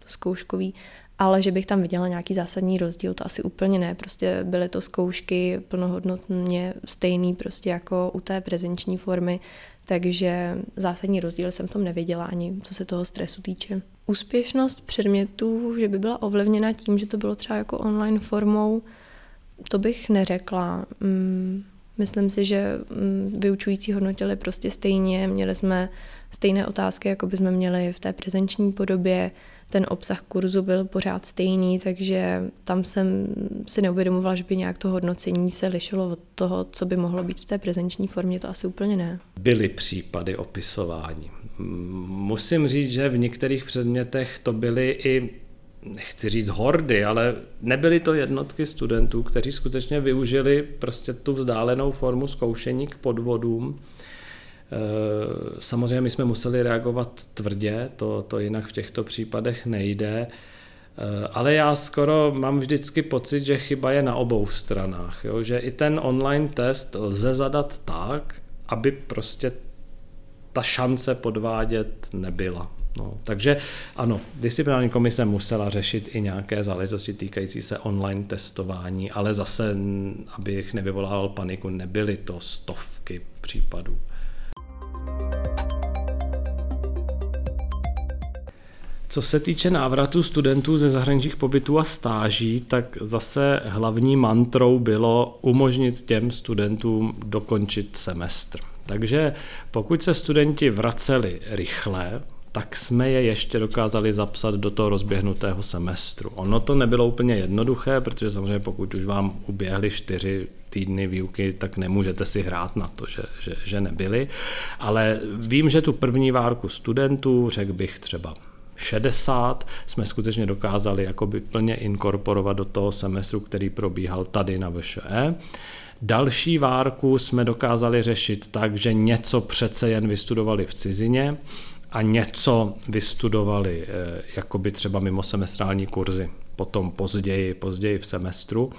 zkouškový ale že bych tam viděla nějaký zásadní rozdíl, to asi úplně ne. Prostě byly to zkoušky plnohodnotně stejný prostě jako u té prezenční formy, takže zásadní rozdíl jsem tom neviděla ani co se toho stresu týče. Úspěšnost předmětů, že by byla ovlivněna tím, že to bylo třeba jako online formou, to bych neřekla. Mm, myslím si, že mm, vyučující hodnotili prostě stejně, měli jsme stejné otázky, jako by jsme měli v té prezenční podobě, ten obsah kurzu byl pořád stejný, takže tam jsem si neuvědomovala, že by nějak to hodnocení se lišilo od toho, co by mohlo být v té prezenční formě, to asi úplně ne. Byly případy opisování. Musím říct, že v některých předmětech to byly i nechci říct hordy, ale nebyly to jednotky studentů, kteří skutečně využili prostě tu vzdálenou formu zkoušení k podvodům samozřejmě my jsme museli reagovat tvrdě, to, to jinak v těchto případech nejde, eh, ale já skoro mám vždycky pocit, že chyba je na obou stranách, jo? že i ten online test lze zadat tak, aby prostě ta šance podvádět nebyla. No, takže ano, disciplinární komise musela řešit i nějaké záležitosti týkající se online testování, ale zase, abych nevyvolával paniku, nebyly to stovky případů. Co se týče návratu studentů ze zahraničních pobytů a stáží, tak zase hlavní mantrou bylo umožnit těm studentům dokončit semestr. Takže pokud se studenti vraceli rychle, tak jsme je ještě dokázali zapsat do toho rozběhnutého semestru. Ono to nebylo úplně jednoduché, protože samozřejmě pokud už vám uběhly čtyři týdny výuky, tak nemůžete si hrát na to, že, že, že nebyli. Ale vím, že tu první várku studentů, řekl bych třeba 60 jsme skutečně dokázali jakoby plně inkorporovat do toho semestru, který probíhal tady na VŠE. Další várku jsme dokázali řešit tak, že něco přece jen vystudovali v cizině a něco vystudovali eh, jakoby třeba mimo semestrální kurzy, potom později, později v semestru.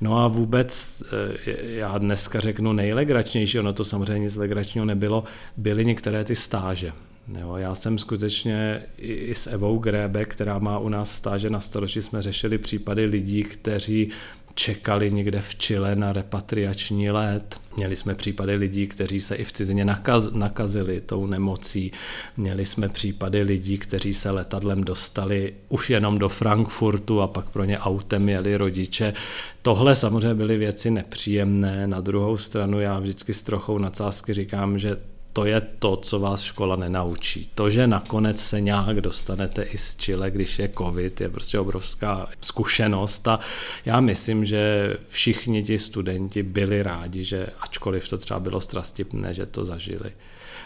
No a vůbec, eh, já dneska řeknu nejlegračnější, ono to samozřejmě nic legračního nebylo, byly některé ty stáže. Jo, já jsem skutečně i, i s Evou Grébe, která má u nás stáže na starosti, jsme řešili případy lidí, kteří čekali někde v Chile na repatriační let. Měli jsme případy lidí, kteří se i v cizině nakaz, nakazili tou nemocí. Měli jsme případy lidí, kteří se letadlem dostali už jenom do Frankfurtu a pak pro ně autem jeli rodiče. Tohle samozřejmě byly věci nepříjemné. Na druhou stranu já vždycky s trochou nadsázky říkám, že to je to, co vás škola nenaučí. To, že nakonec se nějak dostanete i z Chile, když je covid, je prostě obrovská zkušenost a já myslím, že všichni ti studenti byli rádi, že ačkoliv to třeba bylo strastipné, že to zažili.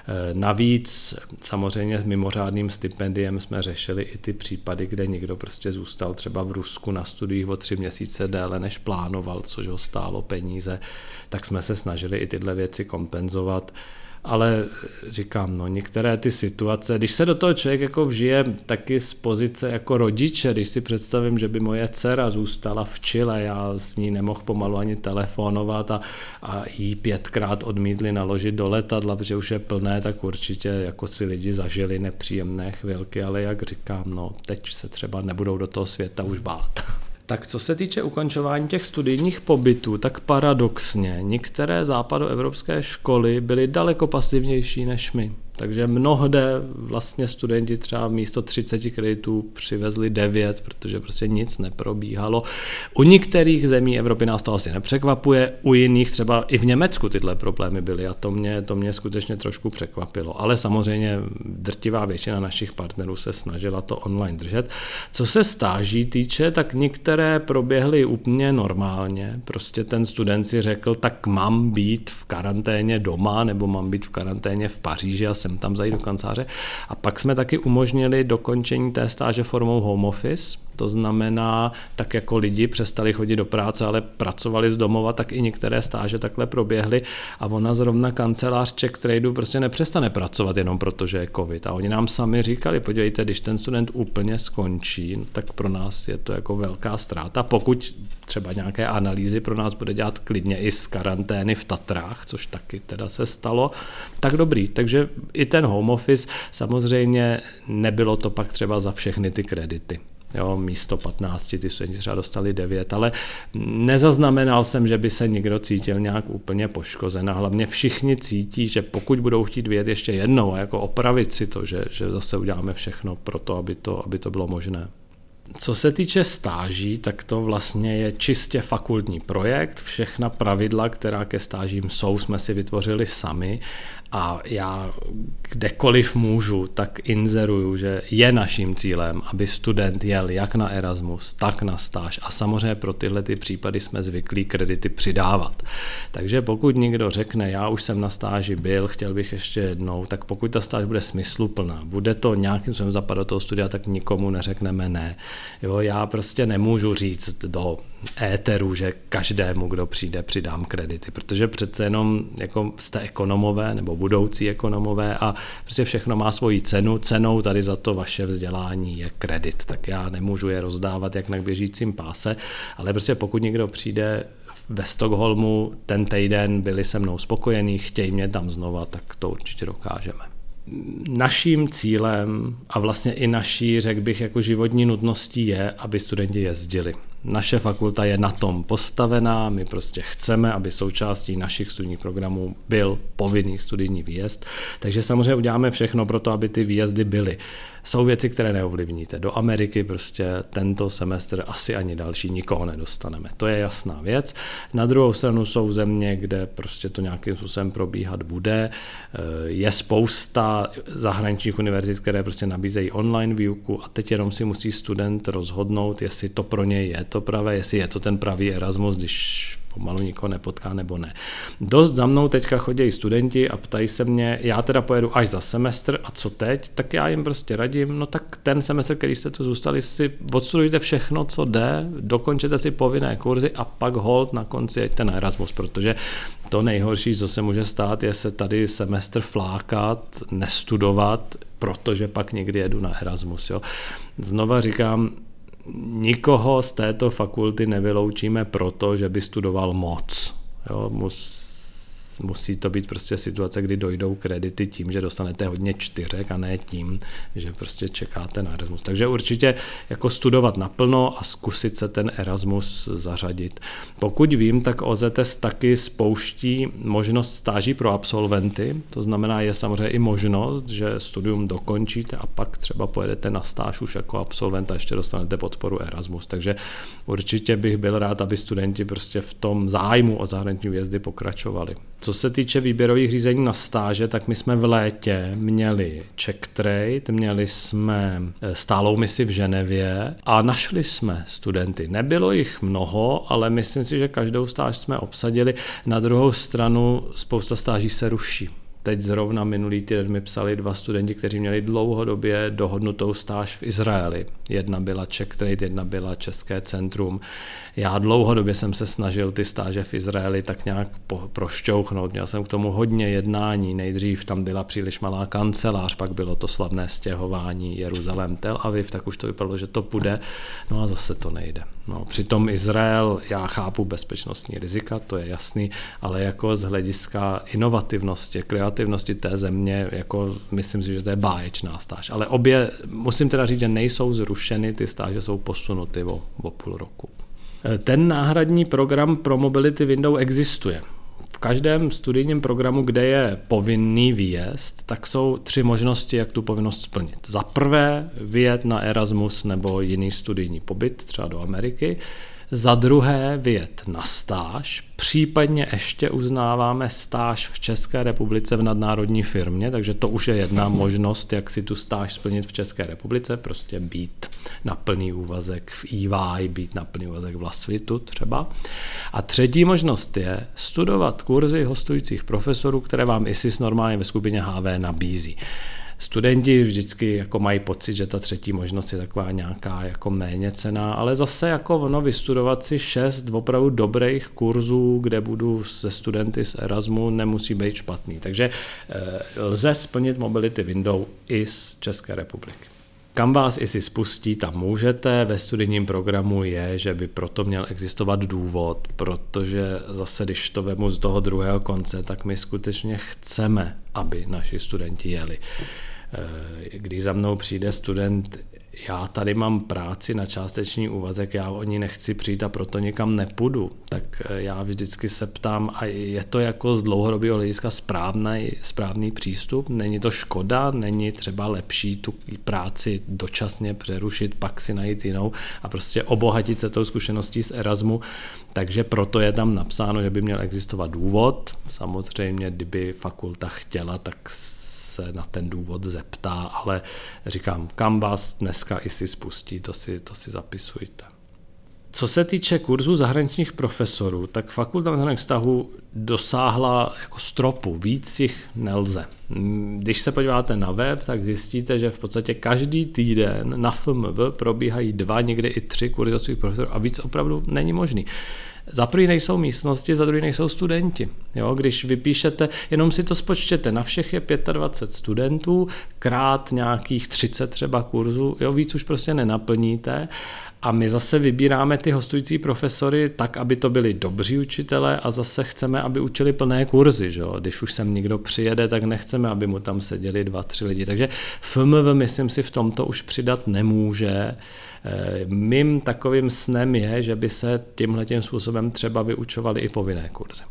Eh, navíc samozřejmě s mimořádným stipendiem jsme řešili i ty případy, kde někdo prostě zůstal třeba v Rusku na studiích o tři měsíce déle, než plánoval, což ho stálo peníze, tak jsme se snažili i tyhle věci kompenzovat ale říkám, no některé ty situace, když se do toho člověk jako vžije taky z pozice jako rodiče, když si představím, že by moje dcera zůstala v Chile, já s ní nemohl pomalu ani telefonovat a, a jí pětkrát odmítli naložit do letadla, protože už je plné, tak určitě jako si lidi zažili nepříjemné chvilky, ale jak říkám, no teď se třeba nebudou do toho světa už bát. Tak co se týče ukončování těch studijních pobytů, tak paradoxně některé západoevropské školy byly daleko pasivnější než my. Takže mnohde vlastně studenti třeba místo 30 kreditů přivezli 9, protože prostě nic neprobíhalo. U některých zemí Evropy nás to asi nepřekvapuje, u jiných třeba i v Německu tyhle problémy byly a to mě, to mě skutečně trošku překvapilo. Ale samozřejmě drtivá většina našich partnerů se snažila to online držet. Co se stáží týče, tak některé proběhly úplně normálně. Prostě ten student si řekl, tak mám být v karanténě doma nebo mám být v karanténě v Paříži a sem tam zajít do kanceláře. A pak jsme taky umožnili dokončení té stáže formou home office, to znamená, tak jako lidi přestali chodit do práce, ale pracovali z domova, tak i některé stáže takhle proběhly a ona zrovna kancelář Czech Tradu prostě nepřestane pracovat jenom proto, že je covid. A oni nám sami říkali, podívejte, když ten student úplně skončí, tak pro nás je to jako velká ztráta. Pokud třeba nějaké analýzy pro nás bude dělat klidně i z karantény v Tatrách, což taky teda se stalo, tak dobrý. Takže i ten home office samozřejmě nebylo to pak třeba za všechny ty kredity. Jo, místo 15, ty studenti třeba dostali 9, ale nezaznamenal jsem, že by se někdo cítil nějak úplně poškozen a hlavně všichni cítí, že pokud budou chtít vědět ještě jednou a jako opravit si to, že, že zase uděláme všechno pro to, aby to, aby to bylo možné. Co se týče stáží, tak to vlastně je čistě fakultní projekt. Všechna pravidla, která ke stážím jsou, jsme si vytvořili sami a já kdekoliv můžu, tak inzeruju, že je naším cílem, aby student jel jak na Erasmus, tak na stáž a samozřejmě pro tyhle ty případy jsme zvyklí kredity přidávat. Takže pokud někdo řekne, já už jsem na stáži byl, chtěl bych ještě jednou, tak pokud ta stáž bude smysluplná, bude to nějakým způsobem zapadat do toho studia, tak nikomu neřekneme ne. Jo, já prostě nemůžu říct do éteru, že každému, kdo přijde, přidám kredity, protože přece jenom jako jste ekonomové nebo budoucí ekonomové a prostě všechno má svoji cenu. Cenou tady za to vaše vzdělání je kredit, tak já nemůžu je rozdávat jak na běžícím páse, ale prostě pokud někdo přijde ve Stockholmu ten týden byli se mnou spokojení, chtějí mě tam znova, tak to určitě dokážeme. Naším cílem a vlastně i naší, řekl bych, jako životní nutností je, aby studenti jezdili. Naše fakulta je na tom postavená, my prostě chceme, aby součástí našich studijních programů byl povinný studijní výjezd, takže samozřejmě uděláme všechno pro to, aby ty výjezdy byly. Jsou věci, které neovlivníte. Do Ameriky prostě tento semestr asi ani další nikoho nedostaneme. To je jasná věc. Na druhou stranu jsou země, kde prostě to nějakým způsobem probíhat bude. Je spousta zahraničních univerzit, které prostě nabízejí online výuku a teď jenom si musí student rozhodnout, jestli to pro něj je to pravé, jestli je to ten pravý Erasmus, když pomalu nikoho nepotká nebo ne. Dost za mnou teďka chodí studenti a ptají se mě, já teda pojedu až za semestr a co teď, tak já jim prostě radím, no tak ten semestr, který jste tu zůstali, si odstudujte všechno, co jde, dokončete si povinné kurzy a pak hold na konci jeďte na Erasmus, protože to nejhorší, co se může stát, je se tady semestr flákat, nestudovat, protože pak někdy jedu na Erasmus. Jo. Znova říkám, nikoho z této fakulty nevyloučíme proto, že by studoval moc. Jo, musí to být prostě situace, kdy dojdou kredity tím, že dostanete hodně čtyřek a ne tím, že prostě čekáte na Erasmus. Takže určitě jako studovat naplno a zkusit se ten Erasmus zařadit. Pokud vím, tak OZS taky spouští možnost stáží pro absolventy, to znamená je samozřejmě i možnost, že studium dokončíte a pak třeba pojedete na stáž už jako absolvent a ještě dostanete podporu Erasmus. Takže určitě bych byl rád, aby studenti prostě v tom zájmu o zahraniční vězdy pokračovali. Co se týče výběrových řízení na stáže, tak my jsme v létě měli check trade, měli jsme eh, stálou misi v Ženevě a našli jsme studenty. Nebylo jich mnoho, ale myslím si, že každou stáž jsme obsadili. Na druhou stranu spousta stáží se ruší. Teď zrovna minulý týden mi psali dva studenti, kteří měli dlouhodobě dohodnutou stáž v Izraeli. Jedna byla Czech Trade, jedna byla České centrum. Já dlouhodobě jsem se snažil ty stáže v Izraeli tak nějak prošťouchnout. Měl jsem k tomu hodně jednání. Nejdřív tam byla příliš malá kancelář, pak bylo to slavné stěhování Jeruzalém Tel Aviv, tak už to vypadalo, že to půjde. No a zase to nejde. No, přitom Izrael, já chápu bezpečnostní rizika, to je jasný, ale jako z hlediska inovativnosti, kreativnosti té země, jako myslím si, že to je báječná stáž. Ale obě, musím teda říct, že nejsou zrušeny, ty stáže jsou posunuty o, o půl roku. Ten náhradní program pro Mobility Window existuje. V každém studijním programu, kde je povinný výjezd, tak jsou tři možnosti, jak tu povinnost splnit. Za prvé vyjet na Erasmus nebo jiný studijní pobyt, třeba do Ameriky za druhé vyjet na stáž, případně ještě uznáváme stáž v České republice v nadnárodní firmě, takže to už je jedna možnost, jak si tu stáž splnit v České republice, prostě být na plný úvazek v EY, být na plný úvazek v Lasvitu třeba. A třetí možnost je studovat kurzy hostujících profesorů, které vám ISIS normálně ve skupině HV nabízí. Studenti vždycky jako mají pocit, že ta třetí možnost je taková nějaká jako méně cená, ale zase jako ono vystudovat si šest opravdu dobrých kurzů, kde budu se studenty z Erasmu, nemusí být špatný. Takže eh, lze splnit mobility window i z České republiky. Kam vás i si spustí, tam můžete. Ve studijním programu je, že by proto měl existovat důvod, protože zase, když to vemu z toho druhého konce, tak my skutečně chceme, aby naši studenti jeli. Eh, když za mnou přijde student já tady mám práci na částečný úvazek, já o ní nechci přijít a proto někam nepůjdu, tak eh, já vždycky se ptám, a je to jako z dlouhodobého hlediska správný, správný přístup? Není to škoda? Není třeba lepší tu práci dočasně přerušit, pak si najít jinou a prostě obohatit se tou zkušeností z Erasmu? Takže proto je tam napsáno, že by měl existovat důvod. Samozřejmě, kdyby fakulta chtěla, tak se na ten důvod zeptá, ale říkám, kam vás dneska i si spustí, to si, to si zapisujte. Co se týče kurzů zahraničních profesorů, tak fakulta mezinárodních vztahů dosáhla jako stropu, víc jich nelze. Když se podíváte na web, tak zjistíte, že v podstatě každý týden na FMV probíhají dva, někdy i tři kurzy profesorů a víc opravdu není možný. Za prvý nejsou místnosti, za druhý nejsou studenti. Jo, když vypíšete, jenom si to spočtěte, na všech je 25 studentů, krát nějakých 30 třeba kurzů, jo, víc už prostě nenaplníte a my zase vybíráme ty hostující profesory tak, aby to byli dobří učitelé a zase chceme, aby učili plné kurzy. Že? Když už sem někdo přijede, tak nechceme, aby mu tam seděli dva, tři lidi. Takže FMV, myslím si, v tomto už přidat nemůže. Mým takovým snem je, že by se tímhle způsobem třeba vyučovaly i povinné kurzy.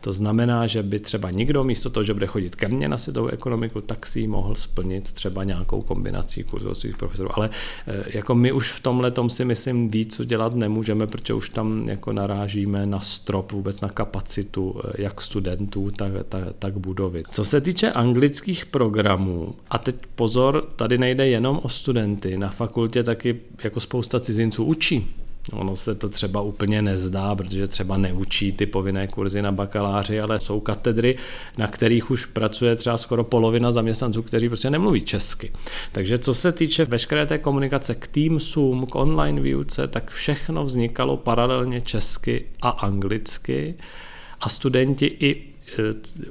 To znamená, že by třeba nikdo místo toho, že bude chodit ke mně na světovou ekonomiku, tak si ji mohl splnit třeba nějakou kombinací kurzů svých profesorů. Ale eh, jako my už v tomhle tom si myslím víc dělat nemůžeme, protože už tam jako narážíme na strop, vůbec na kapacitu eh, jak studentů, tak, tak, tak budovy. Co se týče anglických programů, a teď pozor, tady nejde jenom o studenty, na fakultě taky jako spousta cizinců učí Ono se to třeba úplně nezdá, protože třeba neučí ty povinné kurzy na bakaláři, ale jsou katedry, na kterých už pracuje třeba skoro polovina zaměstnanců, kteří prostě nemluví česky. Takže co se týče veškeré té komunikace k Teamsům, k online výuce, tak všechno vznikalo paralelně česky a anglicky a studenti i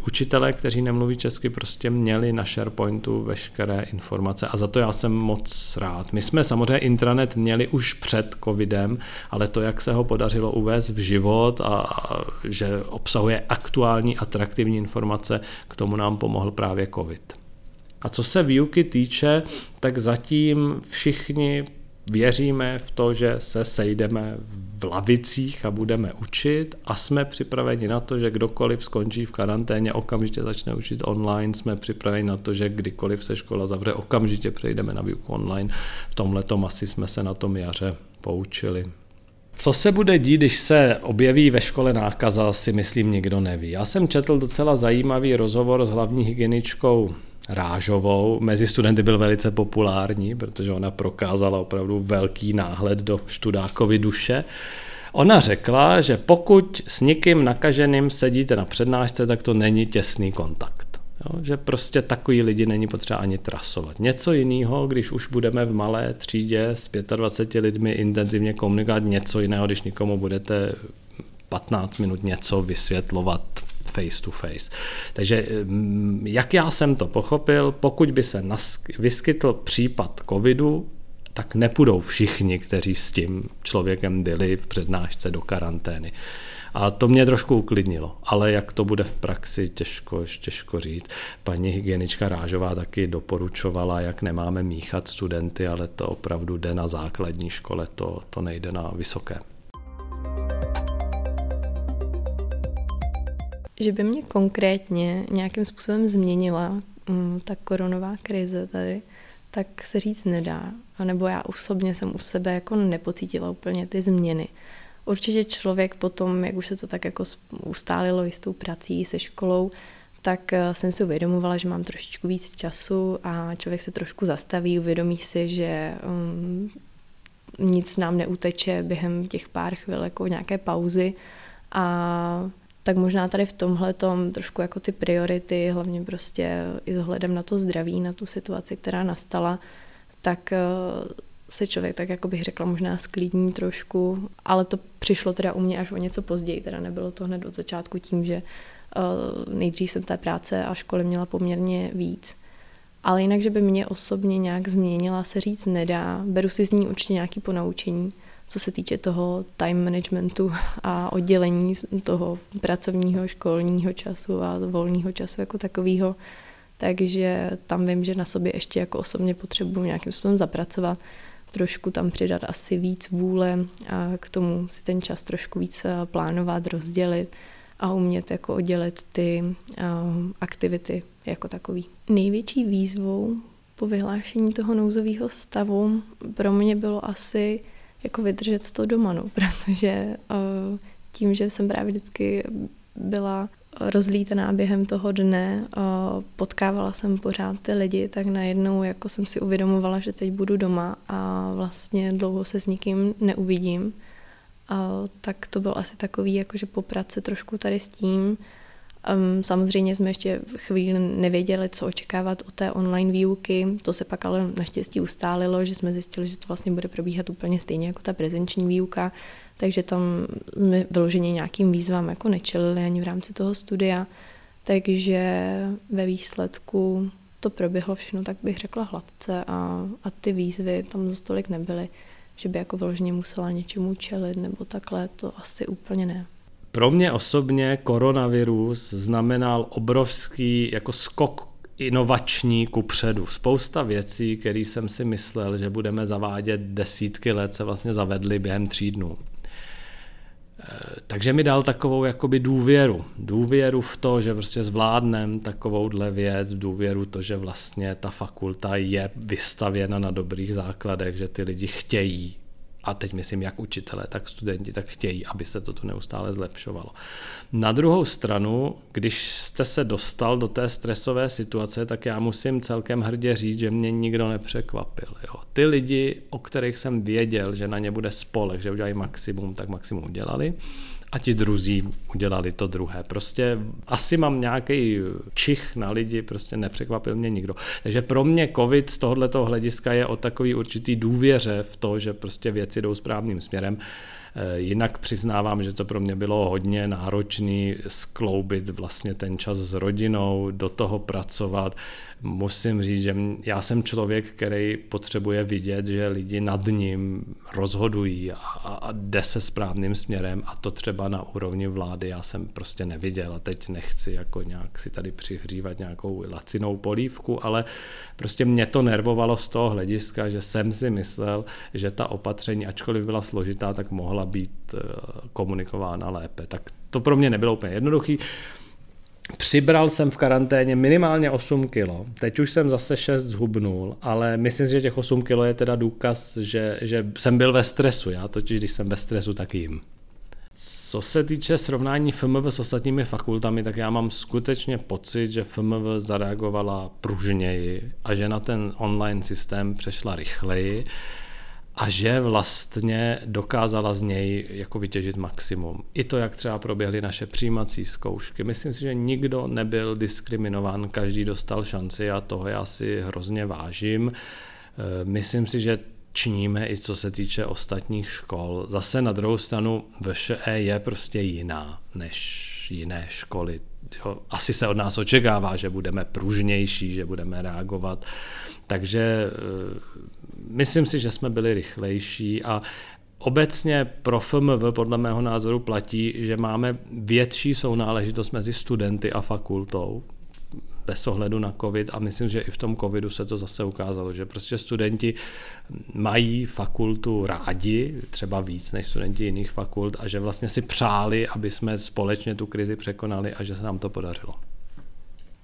učitelé, kteří nemluví česky, prostě měli na SharePointu veškeré informace a za to já jsem moc rád. My jsme samozřejmě intranet měli už před covidem, ale to, jak se ho podařilo uvést v život a, a že obsahuje aktuální, atraktivní informace, k tomu nám pomohl právě covid. A co se výuky týče, tak zatím všichni věříme v to, že se sejdeme v lavicích a budeme učit a jsme připraveni na to, že kdokoliv skončí v karanténě, okamžitě začne učit online, jsme připraveni na to, že kdykoliv se škola zavře, okamžitě přejdeme na výuku online. V tomhle asi jsme se na tom jaře poučili. Co se bude dít, když se objeví ve škole nákaza, si myslím nikdo neví. Já jsem četl docela zajímavý rozhovor s hlavní hygieničkou Rážovou. Mezi studenty byl velice populární, protože ona prokázala opravdu velký náhled do študákovy duše. Ona řekla, že pokud s někým nakaženým sedíte na přednášce, tak to není těsný kontakt. Jo, že prostě takový lidi není potřeba ani trasovat. Něco jiného, když už budeme v malé třídě s 25 lidmi intenzivně komunikovat, něco jiného, když nikomu budete 15 minut něco vysvětlovat face to face. Takže mm, jak já jsem to pochopil, pokud by se vyskytl případ covidu, tak nepůjdou všichni, kteří s tím člověkem byli v přednášce do karantény. A to mě trošku uklidnilo, ale jak to bude v praxi, těžko, těžko říct. Paní hygienička Rážová taky doporučovala, jak nemáme míchat studenty, ale to opravdu jde na základní škole, to, to nejde na vysoké. Že by mě konkrétně nějakým způsobem změnila um, ta koronová krize tady, tak se říct nedá. A nebo já osobně jsem u sebe jako nepocítila úplně ty změny. Určitě člověk potom, jak už se to tak jako ustálilo i s tou prací, se školou, tak eh, jsem si uvědomovala, že mám trošičku víc času a člověk se trošku zastaví, uvědomí si, že um, nic nám neuteče během těch pár chvil jako nějaké pauzy a tak možná tady v tomhle tom trošku jako ty priority, hlavně prostě i s ohledem na to zdraví, na tu situaci, která nastala, tak eh, se člověk tak, jako bych řekla, možná sklidní trošku, ale to přišlo teda u mě až o něco později, teda nebylo to hned od začátku tím, že uh, nejdřív jsem té práce a školy měla poměrně víc. Ale jinak, že by mě osobně nějak změnila, se říct nedá. Beru si z ní určitě nějaký ponaučení, co se týče toho time managementu a oddělení toho pracovního, školního času a volného času jako takového. Takže tam vím, že na sobě ještě jako osobně potřebuji nějakým způsobem zapracovat trošku tam přidat asi víc vůle a k tomu si ten čas trošku víc eh, plánovat, rozdělit a umět jako oddělit ty uh, aktivity jako takový. Největší výzvou po vyhlášení toho nouzového stavu pro mě bylo asi jako vydržet to doma, no, protože uh, tím, že jsem právě vždycky byla rozlítaná během toho dne, potkávala jsem pořád ty lidi, tak najednou jako jsem si uvědomovala, že teď budu doma a vlastně dlouho se s nikým neuvidím. A tak to byl asi takový, jakože poprat se trošku tady s tím. Samozřejmě jsme ještě chvíli nevěděli, co očekávat od té online výuky. To se pak ale naštěstí ustálilo, že jsme zjistili, že to vlastně bude probíhat úplně stejně jako ta prezenční výuka takže tam jsme vyloženě nějakým výzvám jako nečelili ani v rámci toho studia, takže ve výsledku to proběhlo všechno, tak bych řekla hladce a, a ty výzvy tam za stolik nebyly, že by jako vyloženě musela něčemu čelit nebo takhle, to asi úplně ne. Pro mě osobně koronavirus znamenal obrovský jako skok inovační kupředu. Spousta věcí, které jsem si myslel, že budeme zavádět desítky let, se vlastně zavedly během tří dnů. Takže mi dal takovou jakoby důvěru. Důvěru v to, že prostě zvládnem takovouhle věc, důvěru to, že vlastně ta fakulta je vystavěna na dobrých základech, že ty lidi chtějí a teď myslím jak učitelé, tak studenti, tak chtějí, aby se toto neustále zlepšovalo. Na druhou stranu, když jste se dostal do té stresové situace, tak já musím celkem hrdě říct, že mě nikdo nepřekvapil. Jo. Ty lidi, o kterých jsem věděl, že na ně bude spolek, že udělají maximum, tak maximum udělali a ti druzí udělali to druhé. Prostě asi mám nějaký čich na lidi, prostě nepřekvapil mě nikdo. Takže pro mě covid z tohoto hlediska je o takový určitý důvěře v to, že prostě věci jdou správným směrem. Eh, jinak přiznávám, že to pro mě bylo hodně náročné skloubit vlastně ten čas s rodinou, do toho pracovat. Musím říct, že já jsem člověk, který potřebuje vidět, že lidi nad ním rozhodují a, a jde se správným směrem a to třeba na úrovni vlády já jsem prostě neviděl a teď nechci jako nějak si tady přihřívat nějakou lacinou polívku, ale prostě mě to nervovalo z toho hlediska, že jsem si myslel, že ta opatření, ačkoliv byla složitá, tak mohla být eh, komunikována lépe. Tak to pro mě nebylo úplně jednoduchý. Přibral jsem v karanténě minimálně 8 kilo. Teď už jsem zase 6 zhubnul, ale myslím si, že těch 8 kilo je teda důkaz, že, že jsem byl ve stresu. Já totiž, když jsem ve stresu, tak jim. Co se týče srovnání FMV s ostatními fakultami, tak já mám skutečně pocit, že FMV zareagovala pružněji a že na ten online systém přešla rychleji a že vlastně dokázala z něj jako vytěžit maximum. I to, jak třeba proběhly naše přijímací zkoušky. Myslím si, že nikdo nebyl diskriminován, každý dostal šanci a toho já si hrozně vážím. E, myslím si, že činíme i co se týče ostatních škol. Zase na druhou stranu VŠE je prostě jiná než jiné školy. Jo, asi se od nás očekává, že budeme pružnější, že budeme reagovat. Takže e, myslím si, že jsme byli rychlejší a Obecně pro FMV podle mého názoru platí, že máme větší sounáležitost mezi studenty a fakultou, bez ohledu na covid a myslím, že i v tom covidu se to zase ukázalo, že prostě studenti mají fakultu rádi, třeba víc než studenti jiných fakult a že vlastně si přáli, aby jsme společně tu krizi překonali a že se nám to podařilo.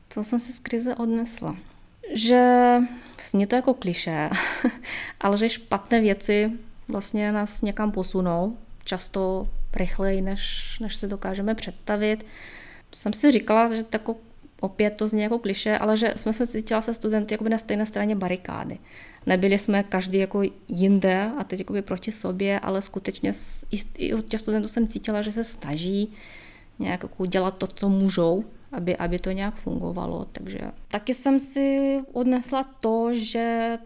Co jsem si z krize odnesla? Že zní to jako kliše, ale že špatné věci vlastně nás někam posunou, často rychleji, než, než si dokážeme představit. Jsem si říkala, že tako, opět to zní jako kliše, ale že jsme se cítila se studenty jakoby na stejné straně barikády. Nebyli jsme každý jako jinde a teď jakoby proti sobě, ale skutečně i od těch studentů jsem cítila, že se snaží nějak jako dělat to, co můžou aby, aby to nějak fungovalo. Takže taky jsem si odnesla to, že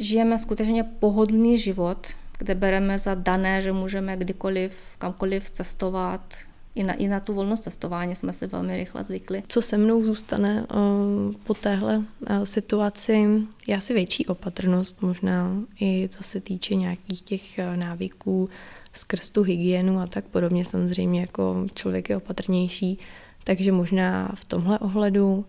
žijeme skutečně pohodlný život, kde bereme za dané, že můžeme kdykoliv, kamkoliv cestovat, i na, i na tu volnost cestování jsme si velmi rychle zvykli. Co se mnou zůstane uh, po téhle uh, situaci, je asi větší opatrnost, možná i co se týče nějakých těch uh, návyků skrz tu hygienu a tak podobně. Samozřejmě jako člověk je opatrnější, takže možná v tomhle ohledu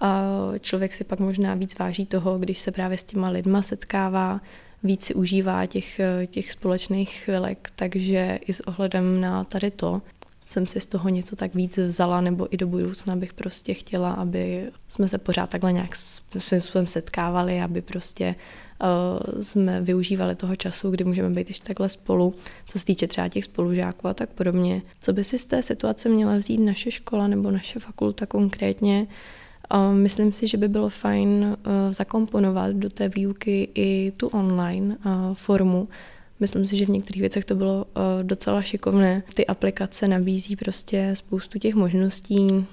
a člověk si pak možná víc váží toho, když se právě s těma lidma setkává, víc si užívá těch, těch společných chvilek, takže i s ohledem na tady to jsem si z toho něco tak víc vzala, nebo i do budoucna bych prostě chtěla, aby jsme se pořád takhle nějak svým způsobem setkávali, aby prostě jsme využívali toho času, kdy můžeme být ještě takhle spolu, co se týče třeba těch spolužáků a tak podobně. Co by si z té situace měla vzít naše škola nebo naše fakulta konkrétně? Uh, myslím si, že by bylo fajn uh, zakomponovat do té výuky i tu online formu, Myslím si, že v některých věcech to bylo docela šikovné. Ty aplikace nabízí prostě spoustu těch možností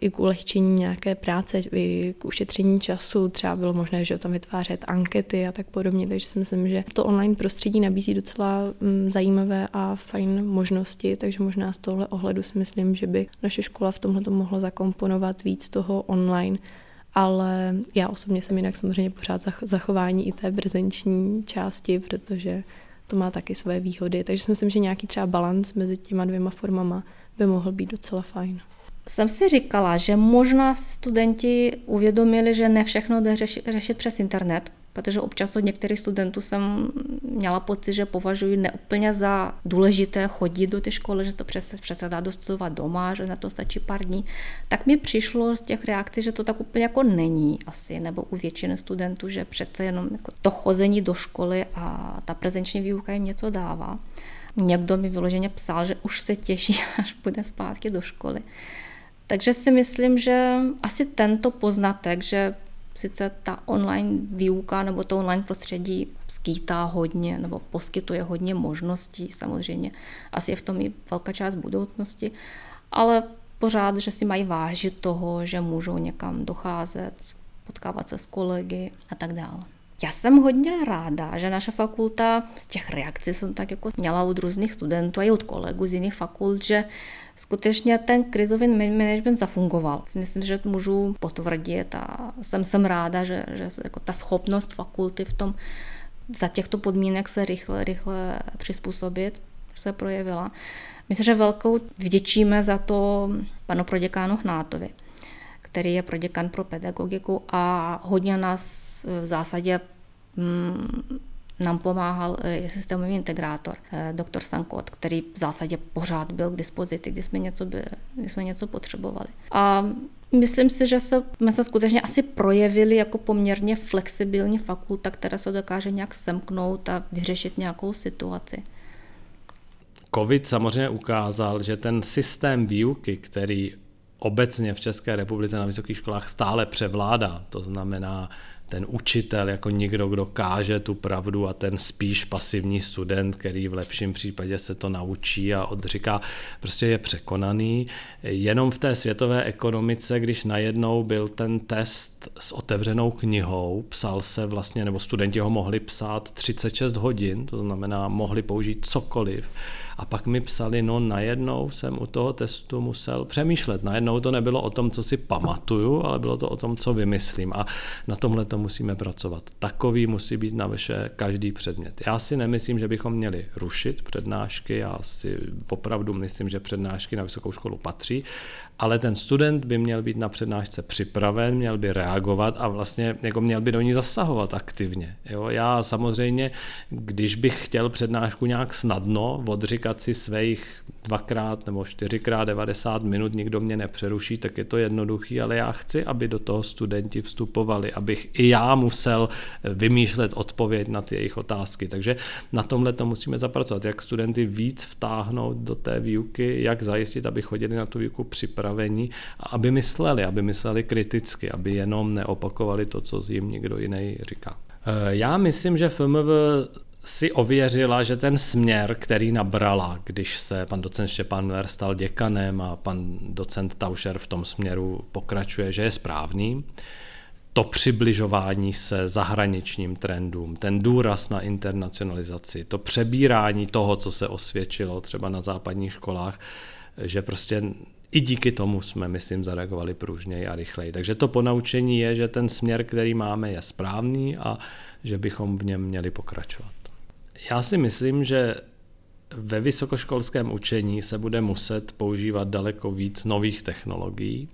i k ulehčení nějaké práce, i k ušetření času. Třeba bylo možné, že tam vytvářet ankety a tak podobně, takže si myslím, že to online prostředí nabízí docela um, zajímavé a fajn možnosti, takže možná z tohle ohledu si myslím, že by naše škola v tomhle to mohla zakomponovat víc toho online ale já osobně jsem jinak samozřejmě pořád zachování i té prezenční části, protože to má taky své výhody. Takže si myslím, že nějaký třeba balans mezi těma dvěma formama by mohl být docela fajn. Jsem si říkala, že možná studenti uvědomili, že ne všechno jde řešit, řešit přes internet, protože občas od některých studentů jsem měla pocit, že považuji neúplně za důležité chodit do té školy, že to přece, přece dá dostudovat doma, že na to stačí pár dní, tak mi přišlo z těch reakcí, že to tak úplně jako není asi, nebo u většiny studentů, že přece jenom jako to chození do školy a ta prezenční výuka jim něco dává. Někdo mi vyloženě psal, že už se těší, až bude zpátky do školy. Takže si myslím, že asi tento poznatek, že sice ta online výuka nebo to online prostředí skýtá hodně nebo poskytuje hodně možností, samozřejmě asi je v tom i velká část budoucnosti, ale pořád, že si mají vážit toho, že můžou někam docházet, potkávat se s kolegy a tak dále. Já jsem hodně ráda, že naše fakulta z těch reakcí jsem tak jako měla od různých studentů a i od kolegů z jiných fakult, že skutečně ten krizový management zafungoval. Myslím, že to můžu potvrdit a jsem, jsem ráda, že, že jako ta schopnost fakulty v tom za těchto podmínek se rychle, rychle přizpůsobit se projevila. Myslím, že velkou vděčíme za to panu proděkánu Hnátovi, který je proděkan pro pedagogiku a hodně nás v zásadě mm, nám pomáhal i systémový integrátor, doktor Sankot, který v zásadě pořád byl k dispozici, když jsme něco, by, když jsme něco potřebovali. A Myslím si, že se, jsme se skutečně asi projevili jako poměrně flexibilní fakulta, která se dokáže nějak semknout a vyřešit nějakou situaci. COVID samozřejmě ukázal, že ten systém výuky, který obecně v České republice na vysokých školách stále převládá, to znamená ten učitel jako někdo, kdo káže tu pravdu a ten spíš pasivní student, který v lepším případě se to naučí a odříká, prostě je překonaný. Jenom v té světové ekonomice, když najednou byl ten test s otevřenou knihou, psal se vlastně, nebo studenti ho mohli psát 36 hodin, to znamená mohli použít cokoliv, a pak mi psali, no najednou jsem u toho testu musel přemýšlet. Najednou to nebylo o tom, co si pamatuju, ale bylo to o tom, co vymyslím. A na tomhle to musíme pracovat. Takový musí být na veše každý předmět. Já si nemyslím, že bychom měli rušit přednášky. Já si opravdu myslím, že přednášky na vysokou školu patří, ale ten student by měl být na přednášce připraven, měl by reagovat a vlastně jako měl by do ní zasahovat aktivně. Jo? Já samozřejmě, když bych chtěl přednášku nějak snadno odříkat si svých dvakrát nebo čtyřikrát 90 minut, nikdo mě nepřeruší, tak je to jednoduchý, ale já chci, aby do toho studenti vstupovali, abych i já musel vymýšlet odpověď na ty jejich otázky. Takže na tomhle to musíme zapracovat, jak studenty víc vtáhnout do té výuky, jak zajistit, aby chodili na tu výuku připravení a aby mysleli, aby mysleli kriticky, aby jenom neopakovali to, co jim někdo jiný říká. Eh, já myslím, že FMV si ověřila, že ten směr, který nabrala, když se pan docent Štěpán Miller stal děkanem a pan docent Taušer v tom směru pokračuje, že je správný, to přibližování se zahraničním trendům, ten důraz na internacionalizaci, to přebírání toho, co se osvědčilo třeba na západních školách, že prostě i díky tomu jsme, myslím, zareagovali pružněji a rychleji. Takže to ponaučení je, že ten směr, který máme, je správný a že bychom v něm měli pokračovat. Já si myslím, že ve vysokoškolském učení se bude muset používat daleko víc nových technologií.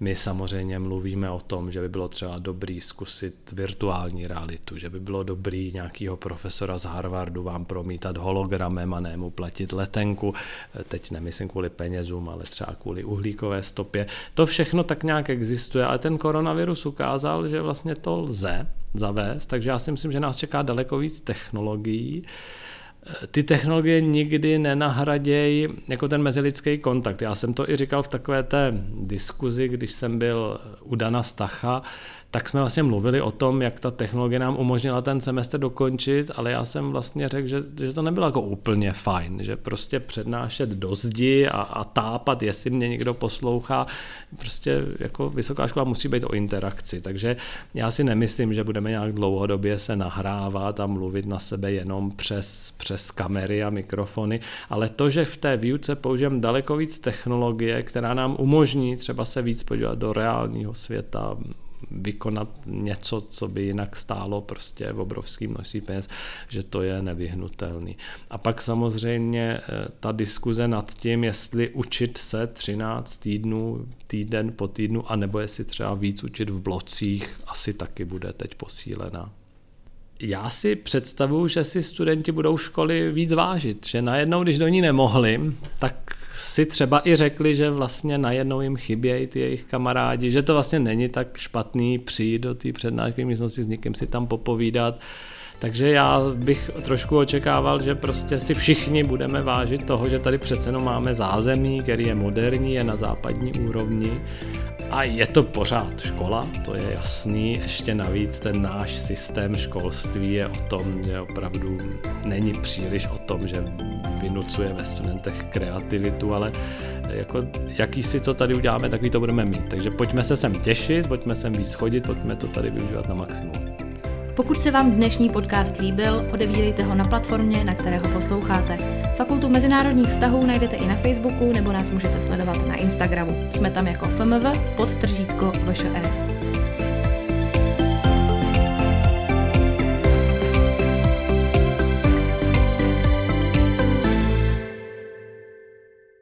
My samozřejmě mluvíme o tom, že by bylo třeba dobrý zkusit virtuální realitu, že by bylo dobrý nějakého profesora z Harvardu vám promítat hologramem a ne mu platit letenku, teď nemyslím kvůli penězům, ale třeba kvůli uhlíkové stopě. To všechno tak nějak existuje, ale ten koronavirus ukázal, že vlastně to lze zavést, takže já si myslím, že nás čeká daleko víc technologií, ty technologie nikdy nenahradějí jako ten mezilidský kontakt. Já jsem to i říkal v takové té diskuzi, když jsem byl u Dana Stacha, tak jsme vlastně mluvili o tom, jak ta technologie nám umožnila ten semestr dokončit, ale já jsem vlastně řekl, že, že to nebylo jako úplně fajn, že prostě přednášet do zdi a, a tápat, jestli mě někdo poslouchá, prostě jako vysoká škola musí být o interakci, takže já si nemyslím, že budeme nějak dlouhodobě se nahrávat a mluvit na sebe jenom přes, přes kamery a mikrofony, ale to, že v té výuce použijeme daleko víc technologie, která nám umožní třeba se víc podívat do reálního světa, vykonat něco, co by jinak stálo prostě v obrovském množství peněz, že to je nevyhnutelný. A pak samozřejmě eh, ta diskuze nad tím, jestli učit se 13 týdnů, týden po týdnu, anebo jestli třeba víc učit v blocích, asi taky bude teď posílená. Já si představuju, že si studenti budou školy víc vážit, že najednou, když do ní nemohli, tak si třeba i řekli, že vlastně najednou jim chybějí ty jejich kamarádi, že to vlastně není tak špatný přijít do té přednášky místnosti s někým si tam popovídat. Takže já bych trošku očekával, že prostě si všichni budeme vážit toho, že tady přece jenom máme zázemí, který je moderní, je na západní úrovni a je to pořád škola, to je jasný. Ještě navíc ten náš systém školství je o tom, že opravdu není příliš o tom, že vynucuje ve studentech kreativitu, ale jako, jaký si to tady uděláme, takový to budeme mít. Takže pojďme se sem těšit, pojďme sem víc chodit, pojďme to tady využívat na maximum. Pokud se vám dnešní podcast líbil, odebírejte ho na platformě, na které ho posloucháte. Fakultu mezinárodních vztahů najdete i na Facebooku nebo nás můžete sledovat na Instagramu. Jsme tam jako FMV pod tržítko VŠE.